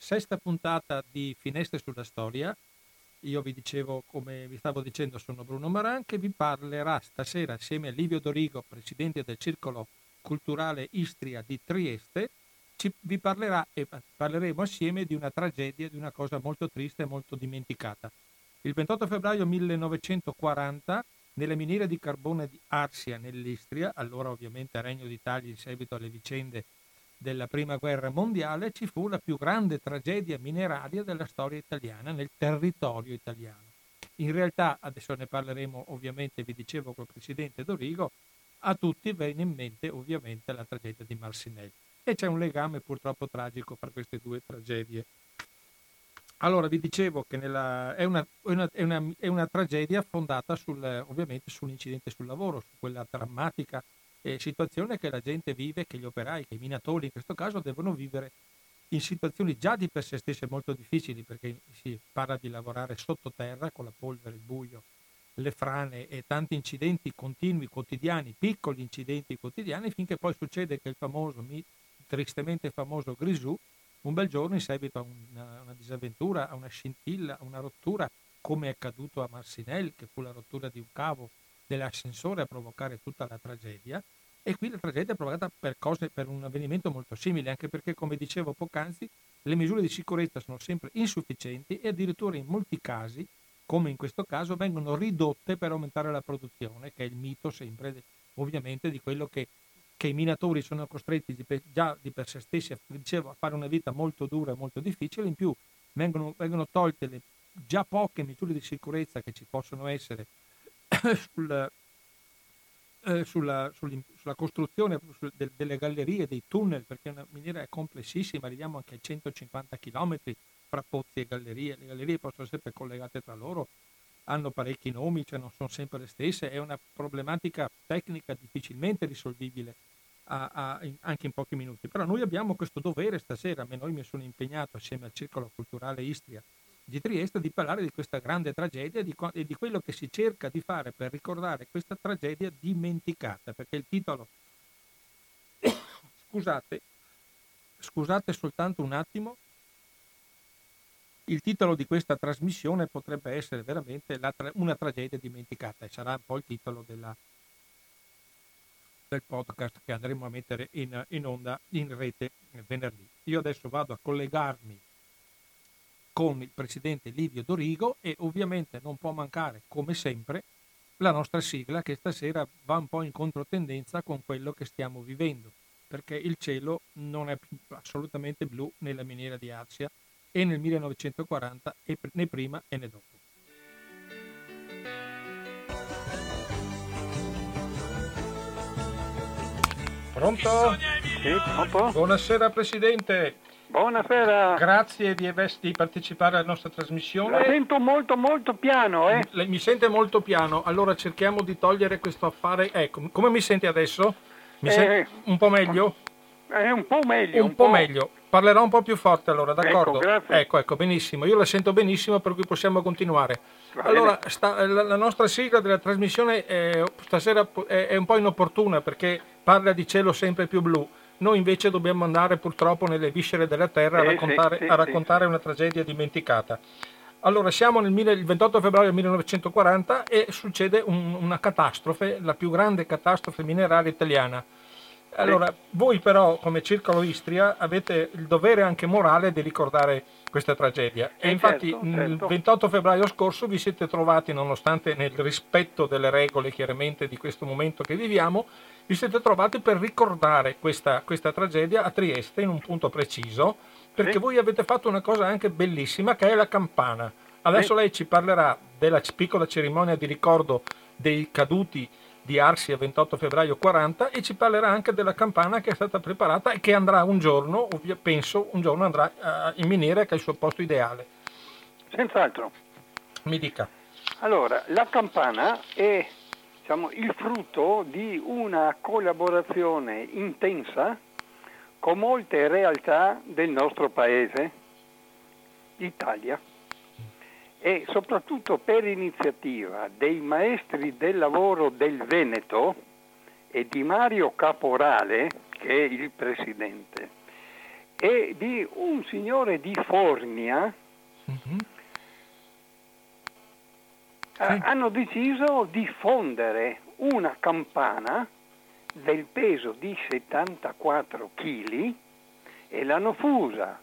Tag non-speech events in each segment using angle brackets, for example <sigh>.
sesta puntata di Finestre sulla Storia. Io vi dicevo, come vi stavo dicendo, sono Bruno Maran che vi parlerà stasera assieme a Livio Dorigo, presidente del Circolo Culturale Istria di Trieste. Ci, vi parlerà e parleremo assieme di una tragedia, di una cosa molto triste e molto dimenticata. Il 28 febbraio 1940, nelle miniere di carbone di Arsia, nell'Istria, allora ovviamente Regno d'Italia in seguito alle vicende della Prima Guerra Mondiale ci fu la più grande tragedia mineraria della storia italiana nel territorio italiano. In realtà, adesso ne parleremo ovviamente, vi dicevo col Presidente Dorigo, a tutti venne in mente ovviamente la tragedia di Marsinelli. E c'è un legame purtroppo tragico fra queste due tragedie. Allora, vi dicevo che nella, è, una, è, una, è, una, è, una, tragedia fondata sul, ovviamente sull'incidente sul lavoro, su quella drammatica eh, situazione che la gente vive, che gli operai, che i minatori in questo caso devono vivere in situazioni già di per sé stesse molto difficili perché si parla di lavorare sottoterra con la polvere, il buio, le frane e tanti incidenti continui, quotidiani, piccoli incidenti quotidiani, finché poi succede che il famoso, tristemente famoso Grisù, un bel giorno in seguito a una, una disavventura, a una scintilla, a una rottura, come è accaduto a Marsinelli, che fu la rottura di un cavo dell'ascensore a provocare tutta la tragedia. E qui la tragedia è provocata per, cose, per un avvenimento molto simile, anche perché, come dicevo poc'anzi, le misure di sicurezza sono sempre insufficienti e addirittura in molti casi, come in questo caso, vengono ridotte per aumentare la produzione, che è il mito sempre ovviamente di quello che, che i minatori sono costretti di, già di per sé stessi dicevo, a fare una vita molto dura e molto difficile, in più vengono, vengono tolte le già poche misure di sicurezza che ci possono essere <laughs> sul, eh, sulla, sulla, costruzione de, delle gallerie, dei tunnel, perché una miniera è complessissima, arriviamo anche a 150 km fra pozzi e gallerie. Le gallerie possono essere collegate tra loro, hanno parecchi nomi, cioè non sono sempre le stesse, è una problematica tecnica difficilmente risolvibile a, a, in, anche in pochi minuti. Però noi abbiamo questo dovere stasera, a noi mi sono impegnato assieme al Circolo Culturale Istria di Trieste di parlare di questa grande tragedia di, e di quello che si cerca di fare per ricordare questa tragedia dimenticata, perché il titolo, scusate, scusate soltanto un attimo, il titolo di questa trasmissione potrebbe essere veramente tra- una tragedia dimenticata e sarà un po' il titolo della, del podcast che andremo a mettere in, in onda in rete venerdì. Io adesso vado a collegarmi con il presidente Livio Dorigo e ovviamente non può mancare, come sempre, la nostra sigla che stasera va un po' in controtendenza con quello che stiamo vivendo, perché il cielo non è assolutamente blu nella miniera di Arsia e nel 1940 né prima né dopo. Pronto? Sì, pronto? Buonasera Presidente. Buonasera. Grazie di, di, partecipare alla nostra trasmissione. La sento molto molto piano, eh? Mi, mi sente molto piano, allora cerchiamo di togliere questo affare. Ecco, come mi senti adesso? Mi eh, senti un po' meglio? È un po' meglio. Un, un po', po', meglio. Parlerò un po' più forte allora, ecco, d'accordo? Ecco, grazie. ecco, ecco, benissimo. Io la sento benissimo, per cui possiamo continuare. Allora, sta, la, la, nostra sigla della trasmissione è, stasera è, è un po' inopportuna perché parla di cielo sempre più blu noi invece dobbiamo andare purtroppo nelle viscere della terra a raccontare, a raccontare una tragedia dimenticata. Allora, siamo nel 28 febbraio 1940 e succede un, una catastrofe, la più grande catastrofe mineraria italiana. Allora, voi però, come Circolo Istria, avete il dovere anche morale di ricordare questa tragedia. E, e infatti certo, certo. il 28 febbraio scorso vi siete trovati, nonostante nel rispetto delle regole chiaramente di questo momento che viviamo, vi siete trovati per ricordare questa, questa tragedia a Trieste in un punto preciso, perché sì. voi avete fatto una cosa anche bellissima che è la campana. Adesso sì. lei ci parlerà della piccola cerimonia di ricordo dei caduti di Arsi il 28 febbraio 40 e ci parlerà anche della campana che è stata preparata e che andrà un giorno, penso, un giorno andrà in miniera che è il suo posto ideale. Senz'altro. Mi dica. Allora, la campana è diciamo, il frutto di una collaborazione intensa con molte realtà del nostro paese, Italia, e soprattutto per iniziativa dei maestri del lavoro del Veneto e di Mario Caporale, che è il presidente, e di un signore di Fornia mm-hmm. Sì. hanno deciso di fondere una campana del peso di 74 kg e l'hanno fusa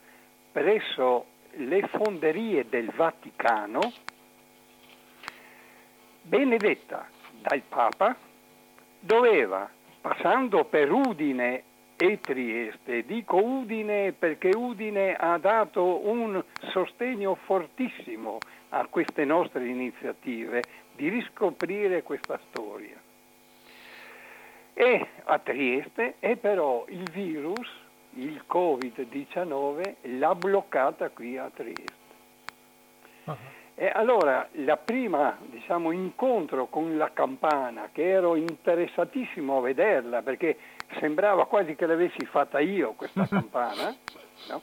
presso le fonderie del Vaticano, benedetta dal Papa, doveva, passando per Udine e Trieste, dico Udine perché Udine ha dato un sostegno fortissimo a queste nostre iniziative di riscoprire questa storia. E a Trieste è però il virus il Covid-19 l'ha bloccata qui a Trieste. Uh-huh. E allora la prima diciamo, incontro con la campana, che ero interessatissimo a vederla perché sembrava quasi che l'avessi fatta io questa <laughs> campana, no?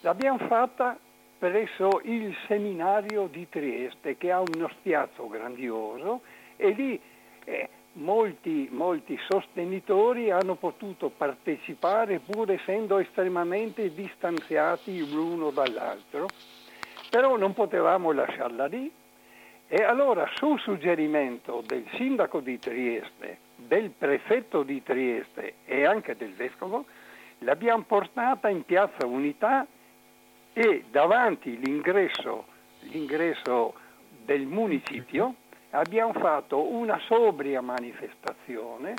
l'abbiamo fatta presso il seminario di Trieste che ha uno spiazzo grandioso e lì eh, molti, molti sostenitori hanno potuto partecipare pur essendo estremamente distanziati l'uno dall'altro, però non potevamo lasciarla lì e allora su suggerimento del sindaco di Trieste, del prefetto di Trieste e anche del vescovo, l'abbiamo portata in piazza Unità e davanti l'ingresso, l'ingresso del municipio abbiamo fatto una sobria manifestazione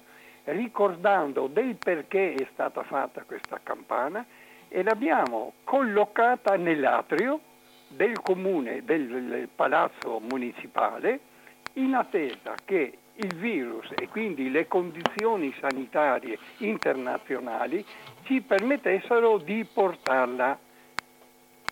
ricordando del perché è stata fatta questa campana e l'abbiamo collocata nell'atrio del comune, del palazzo municipale, in attesa che il virus e quindi le condizioni sanitarie internazionali ci permettessero di portarla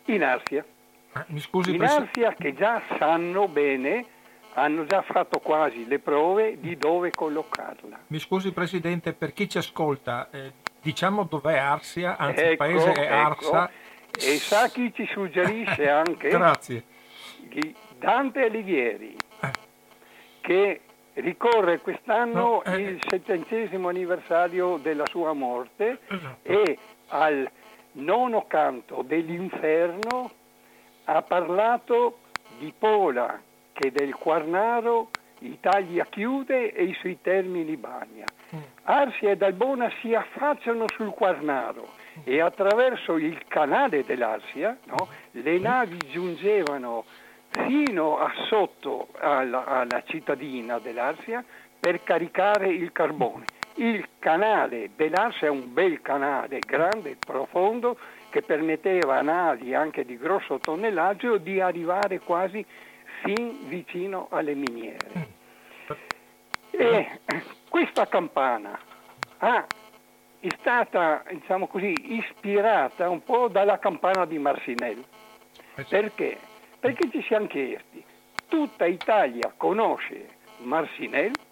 in Arsia. Ah, scusi, in Arsia che già sanno bene hanno già fatto quasi le prove di dove collocarla. Mi scusi Presidente, per chi ci ascolta, eh, diciamo dov'è Arsia, anzi ecco, il paese è ecco. Arsa. E sa chi ci suggerisce <laughs> anche? Grazie. Dante Alighieri, eh. che ricorre quest'anno no, eh, il settantesimo anniversario della sua morte esatto. e al nono canto dell'inferno ha parlato di Pola, che del Quarnaro Italia chiude e i suoi termini bagna. Mm. Arsia e Dalbona si affacciano sul Quarnaro e attraverso il canale dell'Arsia no, le navi giungevano fino a sotto alla, alla cittadina dell'Arsia per caricare il carbone. Il canale dell'Arsia è un bel canale, grande, profondo, che permetteva a navi anche di grosso tonnellaggio di arrivare quasi fin vicino alle miniere. E questa campana ha, è stata diciamo così, ispirata un po' dalla campana di Marsinello. Eh Perché? Perché ci siamo chiesti, tutta Italia conosce Marsinello,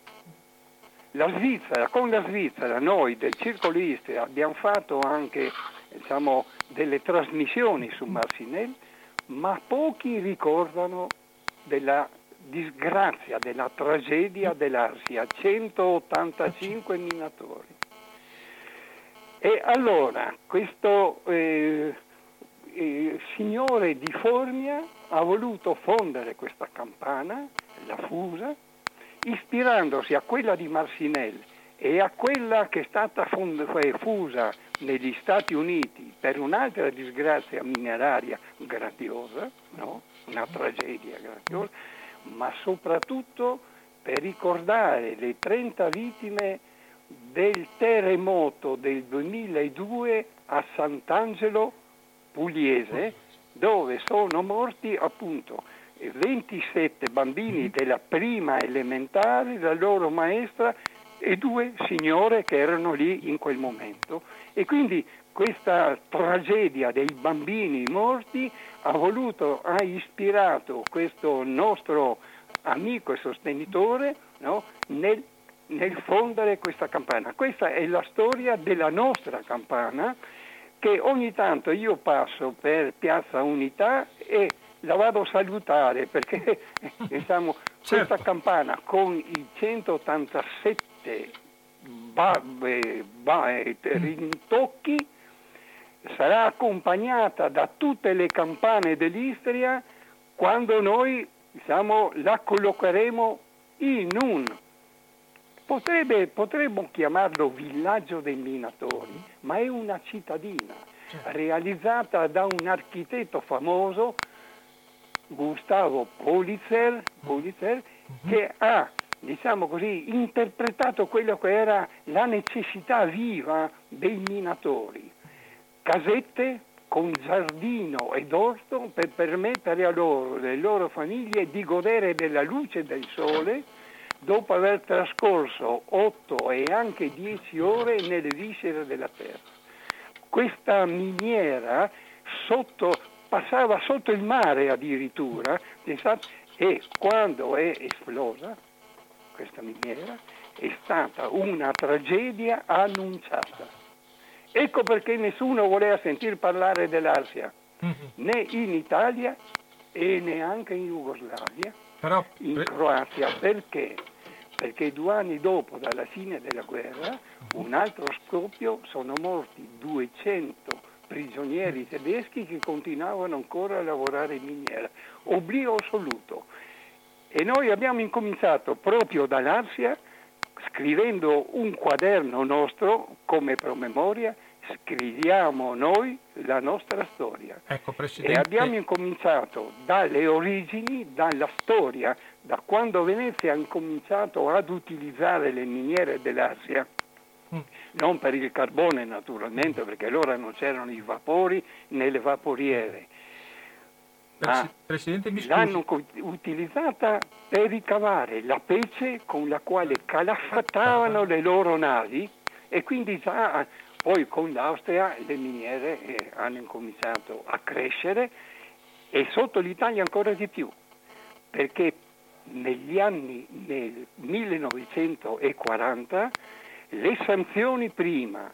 la Svizzera, con la Svizzera noi del Circolo Istria abbiamo fatto anche diciamo, delle trasmissioni su Marsinello, ma pochi ricordano della disgrazia, della tragedia dell'Arsia, 185 minatori. E allora questo eh, eh, signore di Formia ha voluto fondere questa campana, la fusa, ispirandosi a quella di Marsinelli e a quella che è stata fond- fusa negli Stati Uniti per un'altra disgrazia mineraria gradiosa, no? una tragedia gradiosa, ma soprattutto per ricordare le 30 vittime del terremoto del 2002 a Sant'Angelo Pugliese, dove sono morti appunto 27 bambini della prima elementare, la loro maestra e due signore che erano lì in quel momento. E quindi questa tragedia dei bambini morti ha voluto, ha ispirato questo nostro amico e sostenitore no, nel, nel fondere questa campana. Questa è la storia della nostra campana che ogni tanto io passo per Piazza Unità e la vado a salutare perché <laughs> diciamo, certo. questa campana con i 187 ba- ba- rintocchi sarà accompagnata da tutte le campane dell'Istria quando noi diciamo, la collocheremo in un Potrebbe, potremmo chiamarlo villaggio dei minatori, ma è una cittadina certo. realizzata da un architetto famoso, Gustavo Pulitzer, Pulitzer mm-hmm. che ha diciamo così, interpretato quello che era la necessità viva dei minatori. Casette con giardino ed orto per permettere a loro e alle loro famiglie di godere della luce del sole dopo aver trascorso 8 e anche 10 ore nelle viscere della terra. Questa miniera sotto, passava sotto il mare addirittura e quando è esplosa questa miniera è stata una tragedia annunciata. Ecco perché nessuno voleva sentir parlare dell'Arsia, mm-hmm. né in Italia e neanche in Jugoslavia però... in Croazia. Perché? Perché due anni dopo, dalla fine della guerra, un altro scoppio, sono morti 200 prigionieri tedeschi che continuavano ancora a lavorare in miniera. Oblio assoluto. E noi abbiamo incominciato proprio dall'Arsia, scrivendo un quaderno nostro come promemoria, scriviamo noi la nostra storia. Ecco, e abbiamo incominciato dalle origini, dalla storia, da quando Venezia ha incominciato ad utilizzare le miniere dell'Asia, mm. non per il carbone naturalmente, perché allora non c'erano i vapori né le vaporiere. Ma Presidente, mi l'hanno utilizzata per ricavare la pece con la quale calaffattavano le loro navi e quindi già poi con l'Austria le miniere eh, hanno incominciato a crescere e sotto l'Italia ancora di più, perché negli anni nel 1940 le sanzioni prima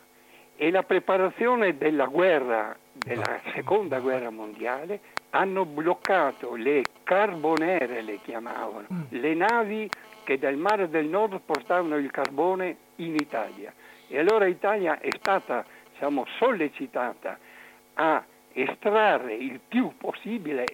e la preparazione della guerra, della seconda guerra mondiale, hanno bloccato le carbonere, le chiamavano, mm. le navi che dal mare del nord portavano il carbone in Italia. E allora l'Italia è stata diciamo, sollecitata a estrarre il più possibile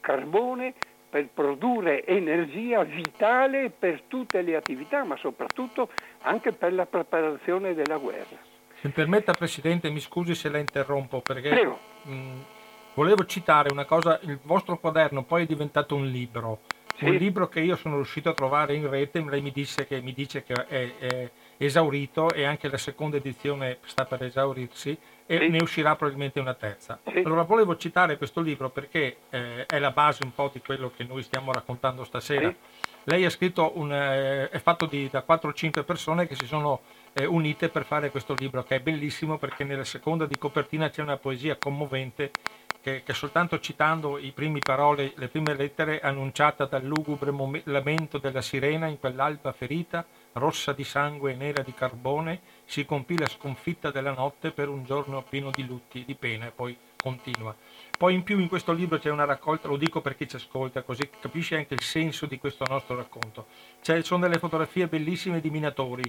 carbone per produrre energia vitale per tutte le attività, ma soprattutto anche per la preparazione della guerra. Se mi permetta Presidente, mi scusi se la interrompo perché mh, volevo citare una cosa, il vostro quaderno poi è diventato un libro, sì. un libro che io sono riuscito a trovare in rete, lei mi, disse che, mi dice che è, è esaurito e anche la seconda edizione sta per esaurirsi e sì. ne uscirà probabilmente una terza. Sì. Allora volevo citare questo libro perché eh, è la base un po' di quello che noi stiamo raccontando stasera. Lei ha scritto un, eh, è fatto di, da 4-5 persone che si sono eh, unite per fare questo libro che è bellissimo perché nella seconda di copertina c'è una poesia commovente che, che soltanto citando parole, le prime lettere annunciata dal lugubre lamento della sirena in quell'alba ferita rossa di sangue e nera di carbone, si compì la sconfitta della notte per un giorno pieno di lutti, di pena, e poi continua. Poi in più in questo libro c'è una raccolta, lo dico per chi ci ascolta, così capisce anche il senso di questo nostro racconto. C'è, sono delle fotografie bellissime di minatori,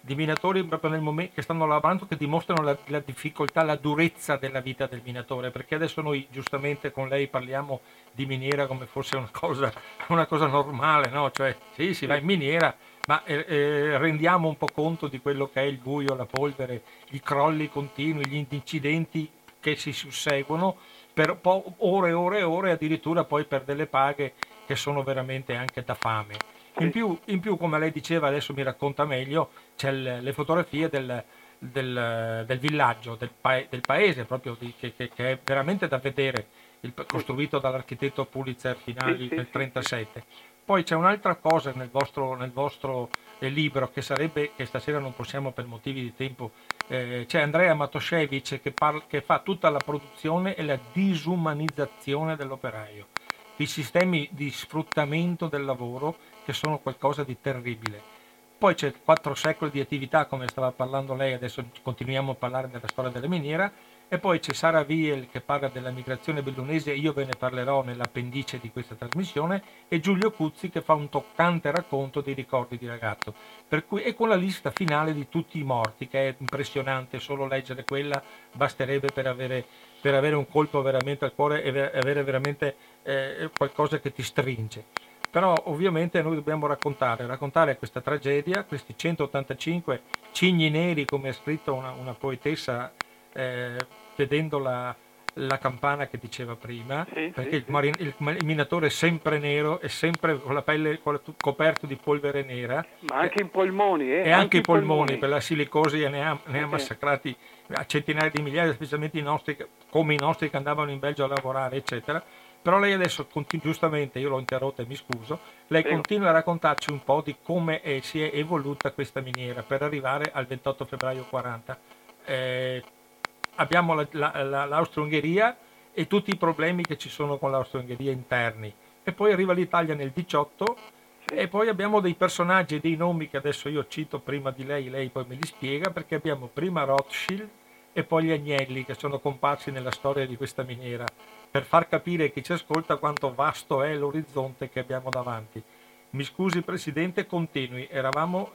di minatori proprio nel momento che stanno lavorando che dimostrano la, la, difficoltà, la durezza della vita del minatore, perché adesso noi giustamente con lei parliamo di miniera come fosse una cosa, una cosa normale, no? Cioè sì, si va in miniera, ma eh, eh, rendiamo un po' conto di quello che è il buio, la polvere, i crolli continui, gli incidenti che si susseguono per ore e ore e ore, addirittura poi per delle paghe che sono veramente anche da fame. In più, in più come lei diceva, adesso mi racconta meglio, c'è le, le fotografie del, del, del, villaggio, del, pa- del paese proprio, di, che, che, che, è veramente da vedere, il, costruito dall'architetto Pulitzer Finali nel 1937. Poi c'è un'altra cosa nel vostro, nel vostro eh, libro che sarebbe, che stasera non possiamo per motivi di tempo, eh, c'è Andrea Matosevic che, parla, che fa tutta la produzione e la disumanizzazione dell'operaio, i sistemi di sfruttamento del lavoro che sono qualcosa di terribile. Poi c'è quattro secoli di attività, come stava parlando lei, adesso continuiamo a parlare della storia della miniera, E poi c'è Sara Viel che parla della migrazione bellunese, io ve ne parlerò nell'appendice di questa trasmissione, e Giulio Cuzzi che fa un toccante racconto dei ricordi di ragazzo, cui, e con la lista finale di tutti i morti, che è impressionante, solo leggere quella basterebbe per avere, per avere un colpo veramente al cuore e avere veramente eh, qualcosa che ti stringe. Però ovviamente noi dobbiamo raccontare, raccontare questa tragedia, questi 185 cigni neri, come ha scritto una, una poetessa eh, vedendo la, la, campana che diceva prima, sì, perché sì, il, marin, il, il, minatore è sempre nero, è sempre con la pelle coperto di polvere nera. Ma anche i polmoni, eh? E anche, anche i polmoni, polmoni, per la silicosi ne ha, ne ha massacrati a centinaia di migliaia, specialmente i nostri, come i nostri che andavano in Belgio a lavorare, eccetera. Però lei adesso, giustamente, io l'ho interrotta e mi scuso, lei Prego. continua a raccontarci un po' di come è, si è evoluta questa miniera per arrivare al 28 febbraio 40. Eh, abbiamo la, la, la, l'Austro-Ungheria e tutti i problemi che ci sono con l'Austro-Ungheria interni. E poi arriva l'Italia nel 18 e poi abbiamo dei personaggi e dei nomi che adesso io cito prima di lei, lei poi me li spiega, perché abbiamo prima Rothschild e poi gli Agnelli che sono comparsi nella storia di questa miniera, per far capire a chi ci ascolta quanto vasto è l'orizzonte che abbiamo davanti. Mi scusi Presidente, continui. Eravamo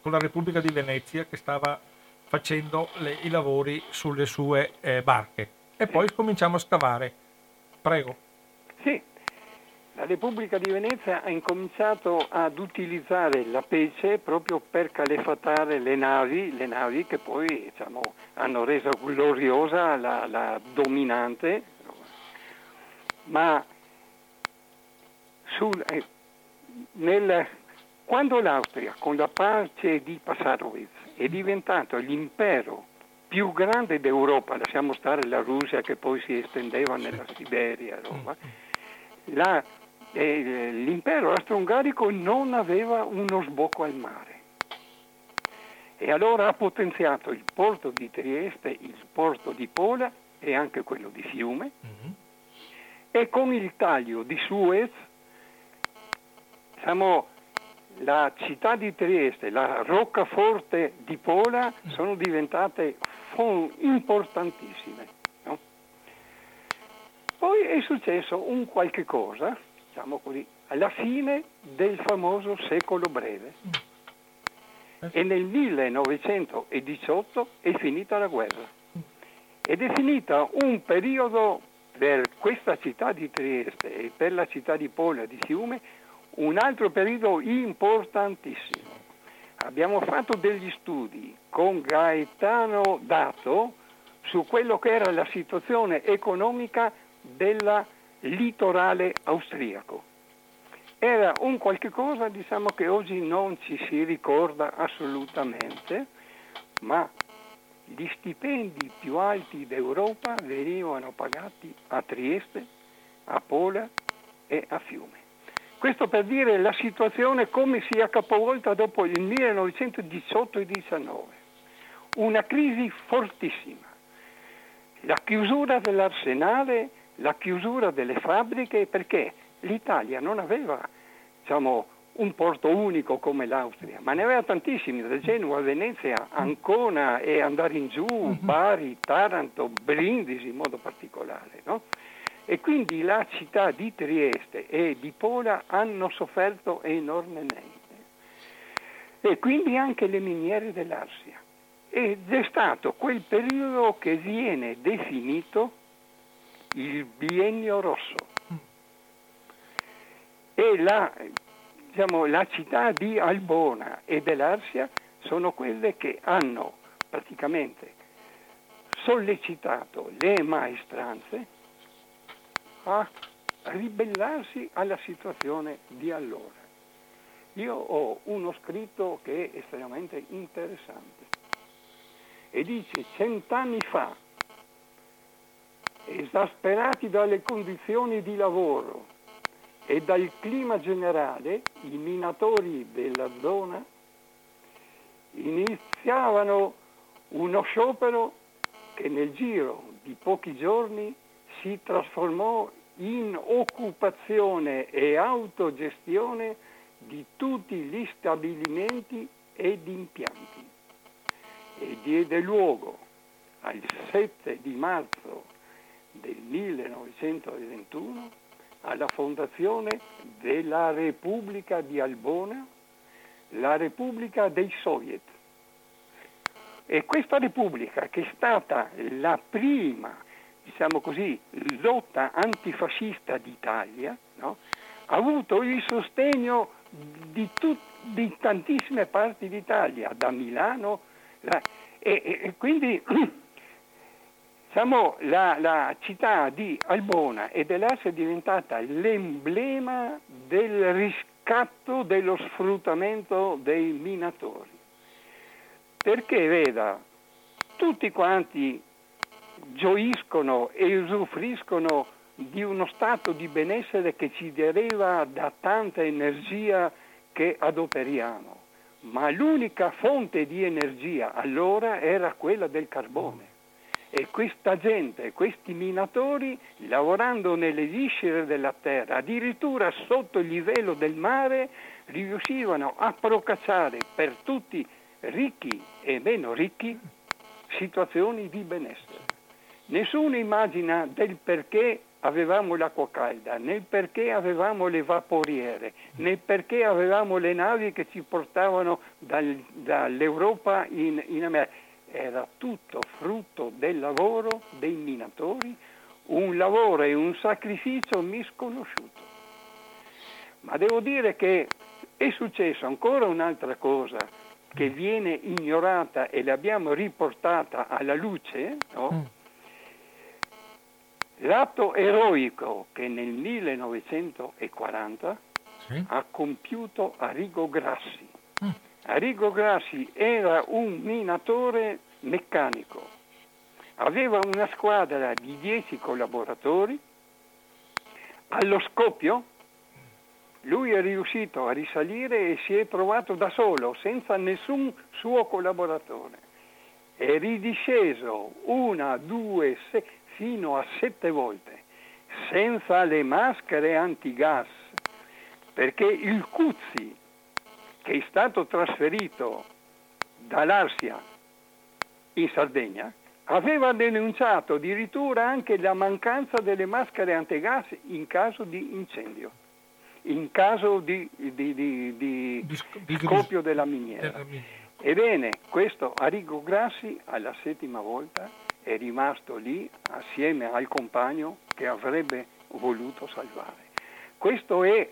con la Repubblica di Venezia che stava facendo le, i lavori sulle sue eh, barche. E poi cominciamo a scavare. Prego. Sì, la Repubblica di Venezia ha incominciato ad utilizzare la pece proprio per calefatare le navi, le navi che poi diciamo, hanno reso gloriosa la, la dominante, ma sul, eh, nel, quando l'Austria con la pace di Passarowitz è diventato l'impero più grande d'Europa, lasciamo stare la Russia che poi si estendeva nella Siberia, Roma, la, eh, l'impero austro-ungarico non aveva uno sbocco al mare. E allora ha potenziato il porto di Trieste, il porto di Pola e anche quello di Fiume, mm-hmm. E con il taglio di Suez siamo la città di Trieste, la roccaforte di Pola sono diventate importantissime. No? Poi è successo un qualche cosa, diciamo così, alla fine del famoso secolo breve. E nel 1918 è finita la guerra. Ed è finita un periodo per questa città di Trieste e per la città di Pola di Fiume un altro periodo importantissimo. Abbiamo fatto degli studi con Gaetano Dato su quello che era la situazione economica del litorale austriaco. Era un qualche cosa diciamo, che oggi non ci si ricorda assolutamente, ma gli stipendi più alti d'Europa venivano pagati a Trieste, a Pola e a Fiume. Questo per dire la situazione come si è capovolta dopo il 1918 e 19. Una crisi fortissima. La chiusura dell'arsenale, la chiusura delle fabbriche, perché l'Italia non aveva diciamo, un porto unico come l'Austria, ma ne aveva tantissimi, da Genova a Venezia, Ancona e andare in giù, mhm. Bari, Taranto, Brindisi in modo particolare. No? E quindi la città di Trieste e di Pola hanno sofferto enormemente. E quindi anche le miniere dell'Arsia. Ed è stato quel periodo che viene definito il biennio rosso. E la, diciamo, la città di Albona e dell'Arsia sono quelle che hanno praticamente sollecitato le maestranze a ribellarsi alla situazione di allora. Io ho uno scritto che è estremamente interessante e dice cent'anni fa, esasperati dalle condizioni di lavoro e dal clima generale, i minatori della zona iniziavano uno sciopero che nel giro di pochi giorni si trasformò in occupazione e autogestione di tutti gli stabilimenti ed impianti. E diede luogo al 7 di marzo del 1921 alla fondazione della Repubblica di Albona, la Repubblica dei Soviet. E questa Repubblica, che è stata la prima, diciamo così, lotta antifascista d'Italia, no? ha avuto il sostegno di, tut- di tantissime parti d'Italia, da Milano, la- e, e, quindi <clears throat> diciamo, la, la, città di Albona e dell'Asse è diventata l'emblema del riscatto dello sfruttamento dei minatori. Perché veda, tutti quanti gioiscono e usufruiscono di uno stato di benessere che ci deriva da tanta energia che adoperiamo ma l'unica fonte di energia allora era quella del carbone. E questa gente, questi minatori, lavorando nelle viscere della terra, addirittura sotto il livello del mare, riuscivano a procacciare per tutti ricchi e meno ricchi situazioni di benessere. Nessuno immagina del perché avevamo l'acqua calda, né perché avevamo le vaporiere, né perché avevamo le navi che ci portavano dal, dall'Europa in, in America. Era tutto frutto del lavoro dei minatori, un lavoro e un sacrificio misconosciuto. Ma devo dire che è successo ancora un'altra cosa che viene ignorata e l'abbiamo riportata alla luce, no? mm L'atto eroico che nel 1940 sì. ha compiuto Arrigo Grassi. Arrigo Grassi era un minatore meccanico, aveva una squadra di 10 collaboratori, allo scoppio lui è riuscito a risalire e si è trovato da solo, senza nessun suo collaboratore. È ridisceso una, due, sei, fino a sette volte, senza le maschere antigas, perché il Cuzzi, che è stato trasferito dall'Arsia in Sardegna, aveva denunciato addirittura anche la mancanza delle maschere antigas in caso di incendio, in caso di, di, di, di scoppio della miniera. Ebbene, questo Arrigo Grassi alla settima volta è rimasto lì assieme al compagno che avrebbe voluto salvare. Questo è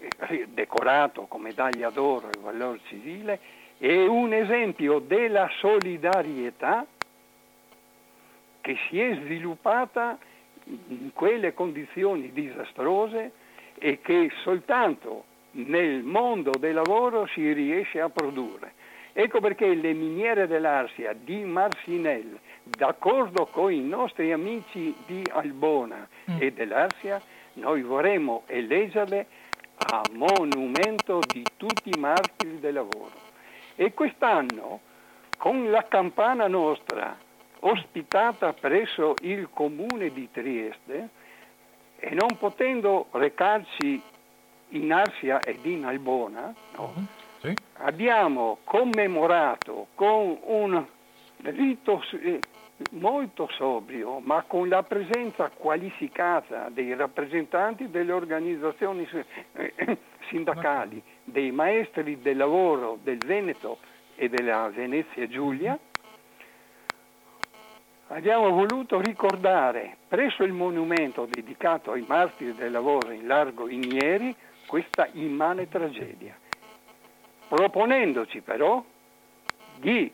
decorato con medaglia d'oro e valore civile, è un esempio della solidarietà che si è sviluppata in quelle condizioni disastrose e che soltanto nel mondo del lavoro si riesce a produrre. Ecco perché le miniere dell'Arsia di Marsinelle d'accordo con i nostri amici di Albona mm. e dell'Arsia, noi vorremmo eleggerle a monumento di tutti i martiri del lavoro. E quest'anno, con la campana nostra ospitata presso il comune di Trieste, e non potendo recarci in Arsia ed in Albona, no, mm-hmm. sì. abbiamo commemorato con un rito eh, molto sobrio, ma con la presenza qualificata dei rappresentanti delle organizzazioni eh, sindacali, dei maestri del lavoro del Veneto e della Venezia Giulia, abbiamo voluto ricordare presso il monumento dedicato ai martiri del lavoro in largo Inieri questa immane tragedia, proponendoci però di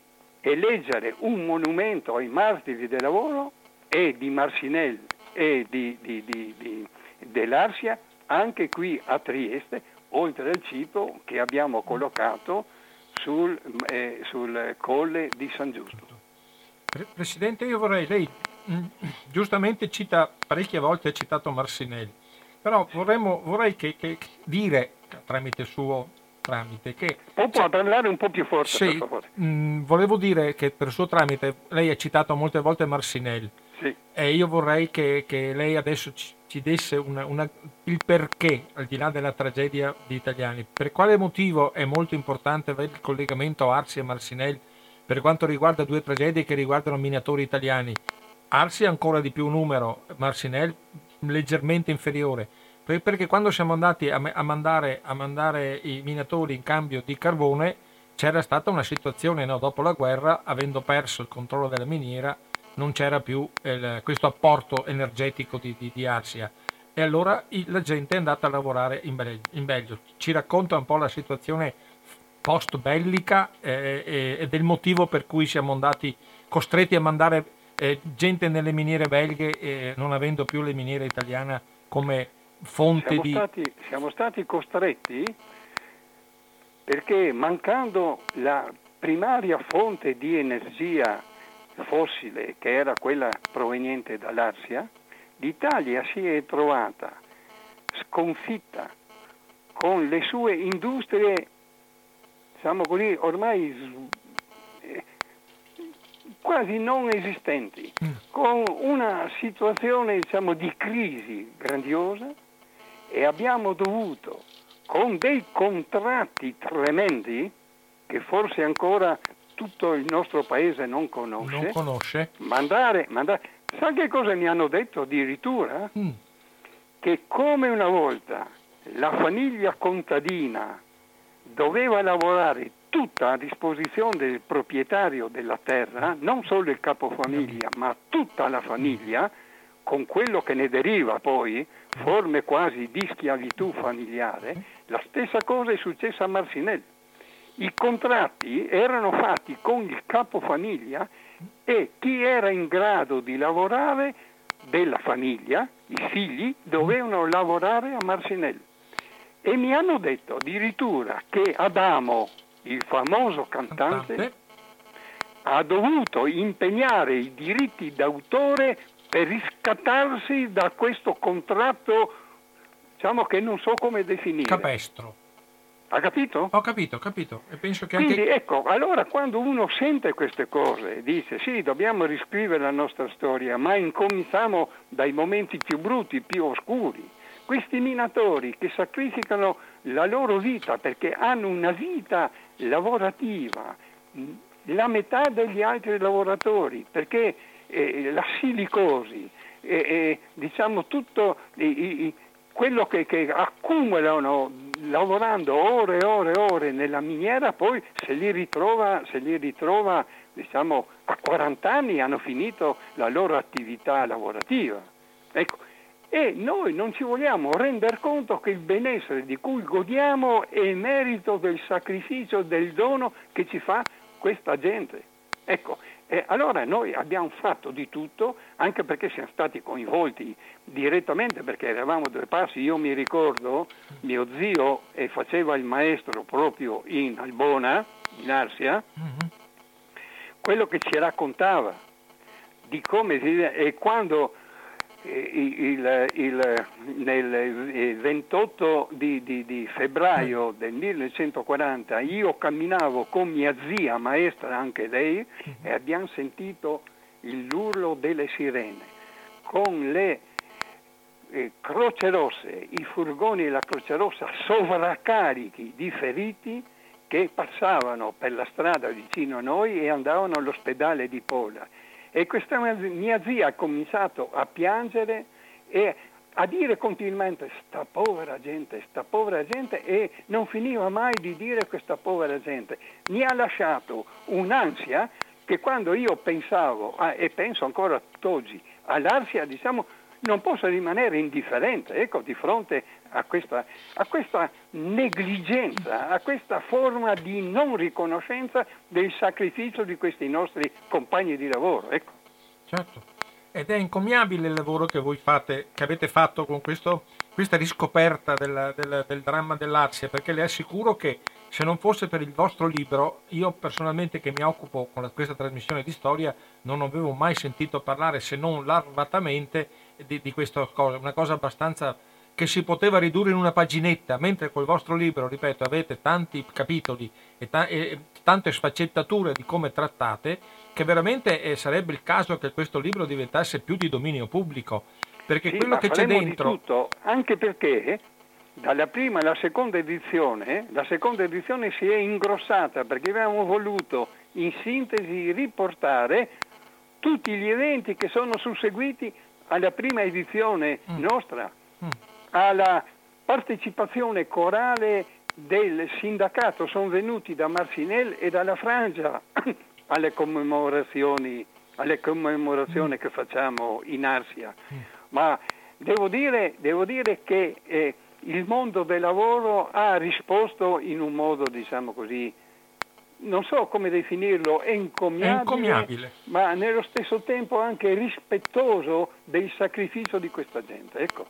eleggere un monumento ai martiri del lavoro e di Marcinelle e di, di, di, dell'Arsia anche qui a Trieste, oltre al cito che abbiamo collocato sul, eh, sul colle di San Giusto. Presidente, io vorrei, lei mm, giustamente cita, parecchie volte ha citato Marcinelle, però vorremmo, vorrei che, che dire, tramite suo tramite che... O può parlare un po' più forte, sì, per favore. Mh, mm, volevo dire che per suo tramite, lei ha citato molte volte Marsinelli. Sì. E io vorrei che, che lei adesso ci, ci desse una, una, il perché, al di là della tragedia di italiani. Per quale motivo è molto importante avere il collegamento Arsi e Marsinelli per quanto riguarda due tragedie che riguardano minatori italiani? Arsi ancora di più numero, Marcinelle leggermente inferiore, perché quando siamo andati a, mandare, a mandare, i minatori in cambio di carbone c'era stata una situazione no, dopo la guerra, avendo perso il controllo della miniera, non c'era più il, questo apporto energetico di, di, di Arsia e allora la gente è andata a lavorare in, Belgio. In Belgio. Ci racconta un po' la situazione post bellica eh, ed è il motivo per cui siamo andati costretti a mandare eh, gente nelle miniere belghe eh, non avendo più le miniere italiane come fonte siamo di... Stati, siamo stati costretti perché mancando la primaria fonte di energia fossile che era quella proveniente dall'Arsia, l'Italia si è trovata sconfitta con le sue industrie, diciamo così, ormai quasi non esistenti, mm. con una situazione diciamo, di crisi grandiosa e abbiamo dovuto, con dei contratti tremendi, che forse ancora tutto il nostro paese non conosce, non conosce. Mandare, mandare, Sa che cosa mi hanno detto addirittura? Mm. Che come una volta la famiglia contadina doveva lavorare tutta a disposizione del proprietario della terra, non solo il capofamiglia, ma tutta la famiglia, con quello che ne deriva poi, forme quasi di schiavitù familiare, la stessa cosa è successa a Marcinelli. I contratti erano fatti con il capofamiglia e chi era in grado di lavorare della famiglia, i figli, dovevano lavorare a Marcinelli. E mi hanno detto addirittura che Adamo, il famoso cantante, ha dovuto impegnare i diritti d'autore per riscattarsi da questo contratto, diciamo che non so come definire. Capestro. Ha capito? Ho capito, ho capito. E penso che Quindi anche... ecco, allora quando uno sente queste cose, dice sì, dobbiamo riscrivere la nostra storia, ma incominciamo dai momenti più brutti, più oscuri. Questi minatori che sacrificano la loro vita perché hanno una vita lavorativa, la metà degli altri lavoratori, perché eh, la silicosi, eh, diciamo tutto i, i, quello che, che accumulano lavorando ore e ore e ore nella miniera, poi se li ritrova, se li ritrova diciamo, a 40 anni hanno finito la loro attività lavorativa. Ecco, e noi non ci vogliamo rendere conto che il benessere di cui godiamo è merito del sacrificio, del dono che ci fa questa gente. Ecco, e allora noi abbiamo fatto di tutto, anche perché siamo stati coinvolti direttamente, perché eravamo due passi. Io mi ricordo, mio zio e faceva il maestro proprio in Albona, in Arsia, mm-hmm. quello che ci raccontava di come si... e quando il, il, nel 28 di, di, di, febbraio del 1940 io camminavo con mia zia, maestra anche lei, e abbiamo sentito l'urlo delle sirene. Con le eh, croce rosse, i furgoni della Croce Rossa sovraccarichi di feriti che passavano per la strada vicino a noi e andavano all'ospedale di Pola e questa mia zia ha cominciato a piangere e a dire continuamente sta povera gente, sta povera gente e non finiva mai di dire questa povera gente. Mi ha lasciato un'ansia che quando io pensavo, ah, e penso ancora tutt'oggi, all'ansia diciamo non posso rimanere indifferente ecco, di fronte a questa, a questa, negligenza, a questa forma di non riconoscenza del sacrificio di questi nostri compagni di lavoro. Ecco. Certo. Ed è incommiabile il lavoro che voi fate, che avete fatto con questo, questa riscoperta del, del, del dramma dell'Arsia, perché le assicuro che se non fosse per il vostro libro, io personalmente che mi occupo con la, questa trasmissione di storia, non avevo mai sentito parlare se non larvatamente di, di questa cosa, una cosa abbastanza che si poteva ridurre in una paginetta, mentre col vostro libro, ripeto, avete tanti capitoli e, ta- e tante sfaccettature di come trattate, che veramente eh, sarebbe il caso che questo libro diventasse più di dominio pubblico, perché sì, quello che c'è dentro... Di tutto, anche perché dalla prima alla seconda edizione, la seconda edizione si è ingrossata perché avevamo voluto in sintesi riportare tutti gli eventi che sono susseguiti alla prima edizione mm. nostra, mm. Alla partecipazione corale del sindacato, sono venuti da Marcinelle e dalla Frangia <coughs> alle commemorazioni, alle commemorazioni mm. che facciamo in Arsia. Mm. Ma devo dire, devo dire che eh, il mondo del lavoro ha risposto in un modo, diciamo così, non so come definirlo, encomiabile, encomiabile, ma nello stesso tempo anche rispettoso del sacrificio di questa gente. Ecco.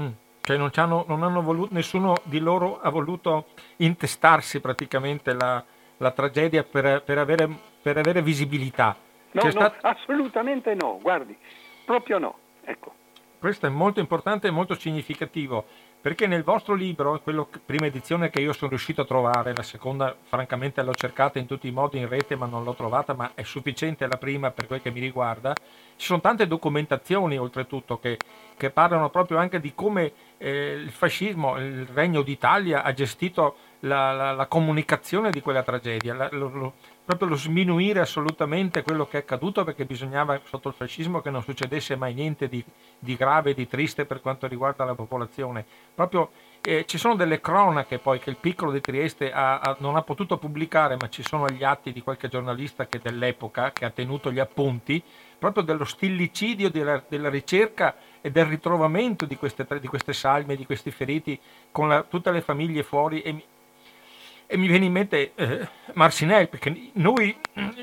Mm. Cioè non, non, hanno voluto, nessuno di loro ha voluto intestarsi praticamente la, la tragedia per, per, avere, per, avere, visibilità. No, no stat... assolutamente no, guardi, proprio no. Ecco. Questo è molto importante e molto significativo perché nel vostro libro, quello prima edizione che io sono riuscito a trovare, la seconda francamente l'ho cercata in tutti i modi in rete ma non l'ho trovata, ma è sufficiente la prima per quel che mi riguarda, ci sono tante documentazioni oltretutto che, che parlano proprio anche di come eh, il fascismo, il Regno d'Italia ha gestito la, la, la comunicazione di quella tragedia, la, lo, proprio lo sminuire assolutamente quello che è accaduto perché bisognava sotto il fascismo che non succedesse mai niente di, di grave, di triste per quanto riguarda la popolazione. Proprio eh, ci sono delle cronache poi che il piccolo di Trieste ha, ha, non ha potuto pubblicare, ma ci sono gli atti di qualche giornalista che dell'epoca che ha tenuto gli appunti, proprio dello stillicidio della, della ricerca e del ritrovamento di queste, di queste salme, di questi feriti con la, tutte le famiglie fuori. E, e mi viene in mente eh, Marcinelle, perché noi